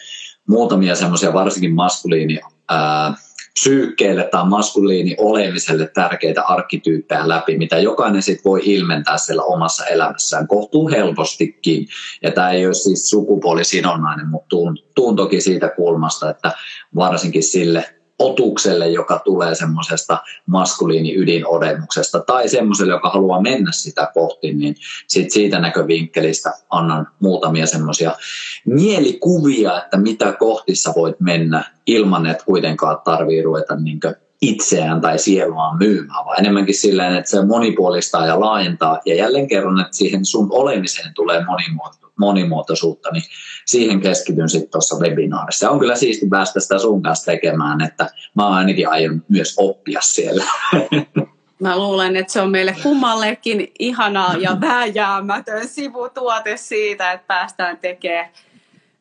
Speaker 2: muutamia semmoisia varsinkin maskuliini ää, psyykkeelle tai maskuliini olemiselle tärkeitä arkkityyppejä läpi, mitä jokainen sit voi ilmentää siellä omassa elämässään kohtuu helpostikin. Ja tämä ei ole siis sukupuolisidonnainen, mutta tuun, tuun toki siitä kulmasta, että varsinkin sille otukselle, joka tulee semmoisesta maskuliini-ydinodemuksesta, tai semmoiselle, joka haluaa mennä sitä kohti, niin sit siitä näkövinkkelistä annan muutamia semmoisia mielikuvia, että mitä kohtissa voit mennä ilman, että kuitenkaan tarvii ruveta niin itseään tai sieluaan myymään, vaan enemmänkin silleen, että se monipuolistaa ja laajentaa, ja jälleen kerron, että siihen sun olemiseen tulee monimuoto, monimuotoisuutta, niin siihen keskityn sitten tuossa webinaarissa. Ja on kyllä siisti päästä sitä sun kanssa tekemään, että mä ainakin aion myös oppia siellä.
Speaker 1: Mä luulen, että se on meille kummallekin ihana ja vääjäämätön sivutuote siitä, että päästään tekemään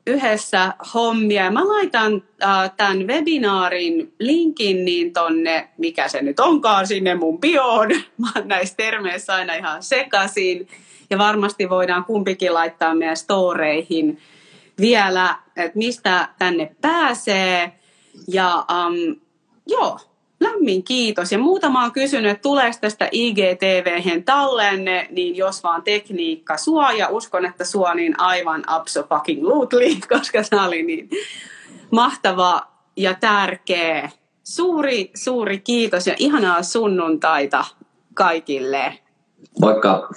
Speaker 1: yhdessä hommia. Mä laitan äh, tämän webinaarin linkin niin tonne, mikä se nyt onkaan, sinne mun bioon. Mä oon näissä termeissä aina ihan sekaisin. Ja varmasti voidaan kumpikin laittaa meidän storeihin vielä, että mistä tänne pääsee. Ja um, joo, lämmin kiitos. Ja muutama on kysynyt, että tuleeko tästä IGTV tallenne, niin jos vaan tekniikka suo, ja uskon, että suo niin aivan absolutely, koska tämä oli niin mahtava ja tärkeä. Suuri, suuri kiitos ja ihanaa sunnuntaita kaikille.
Speaker 2: Moikka!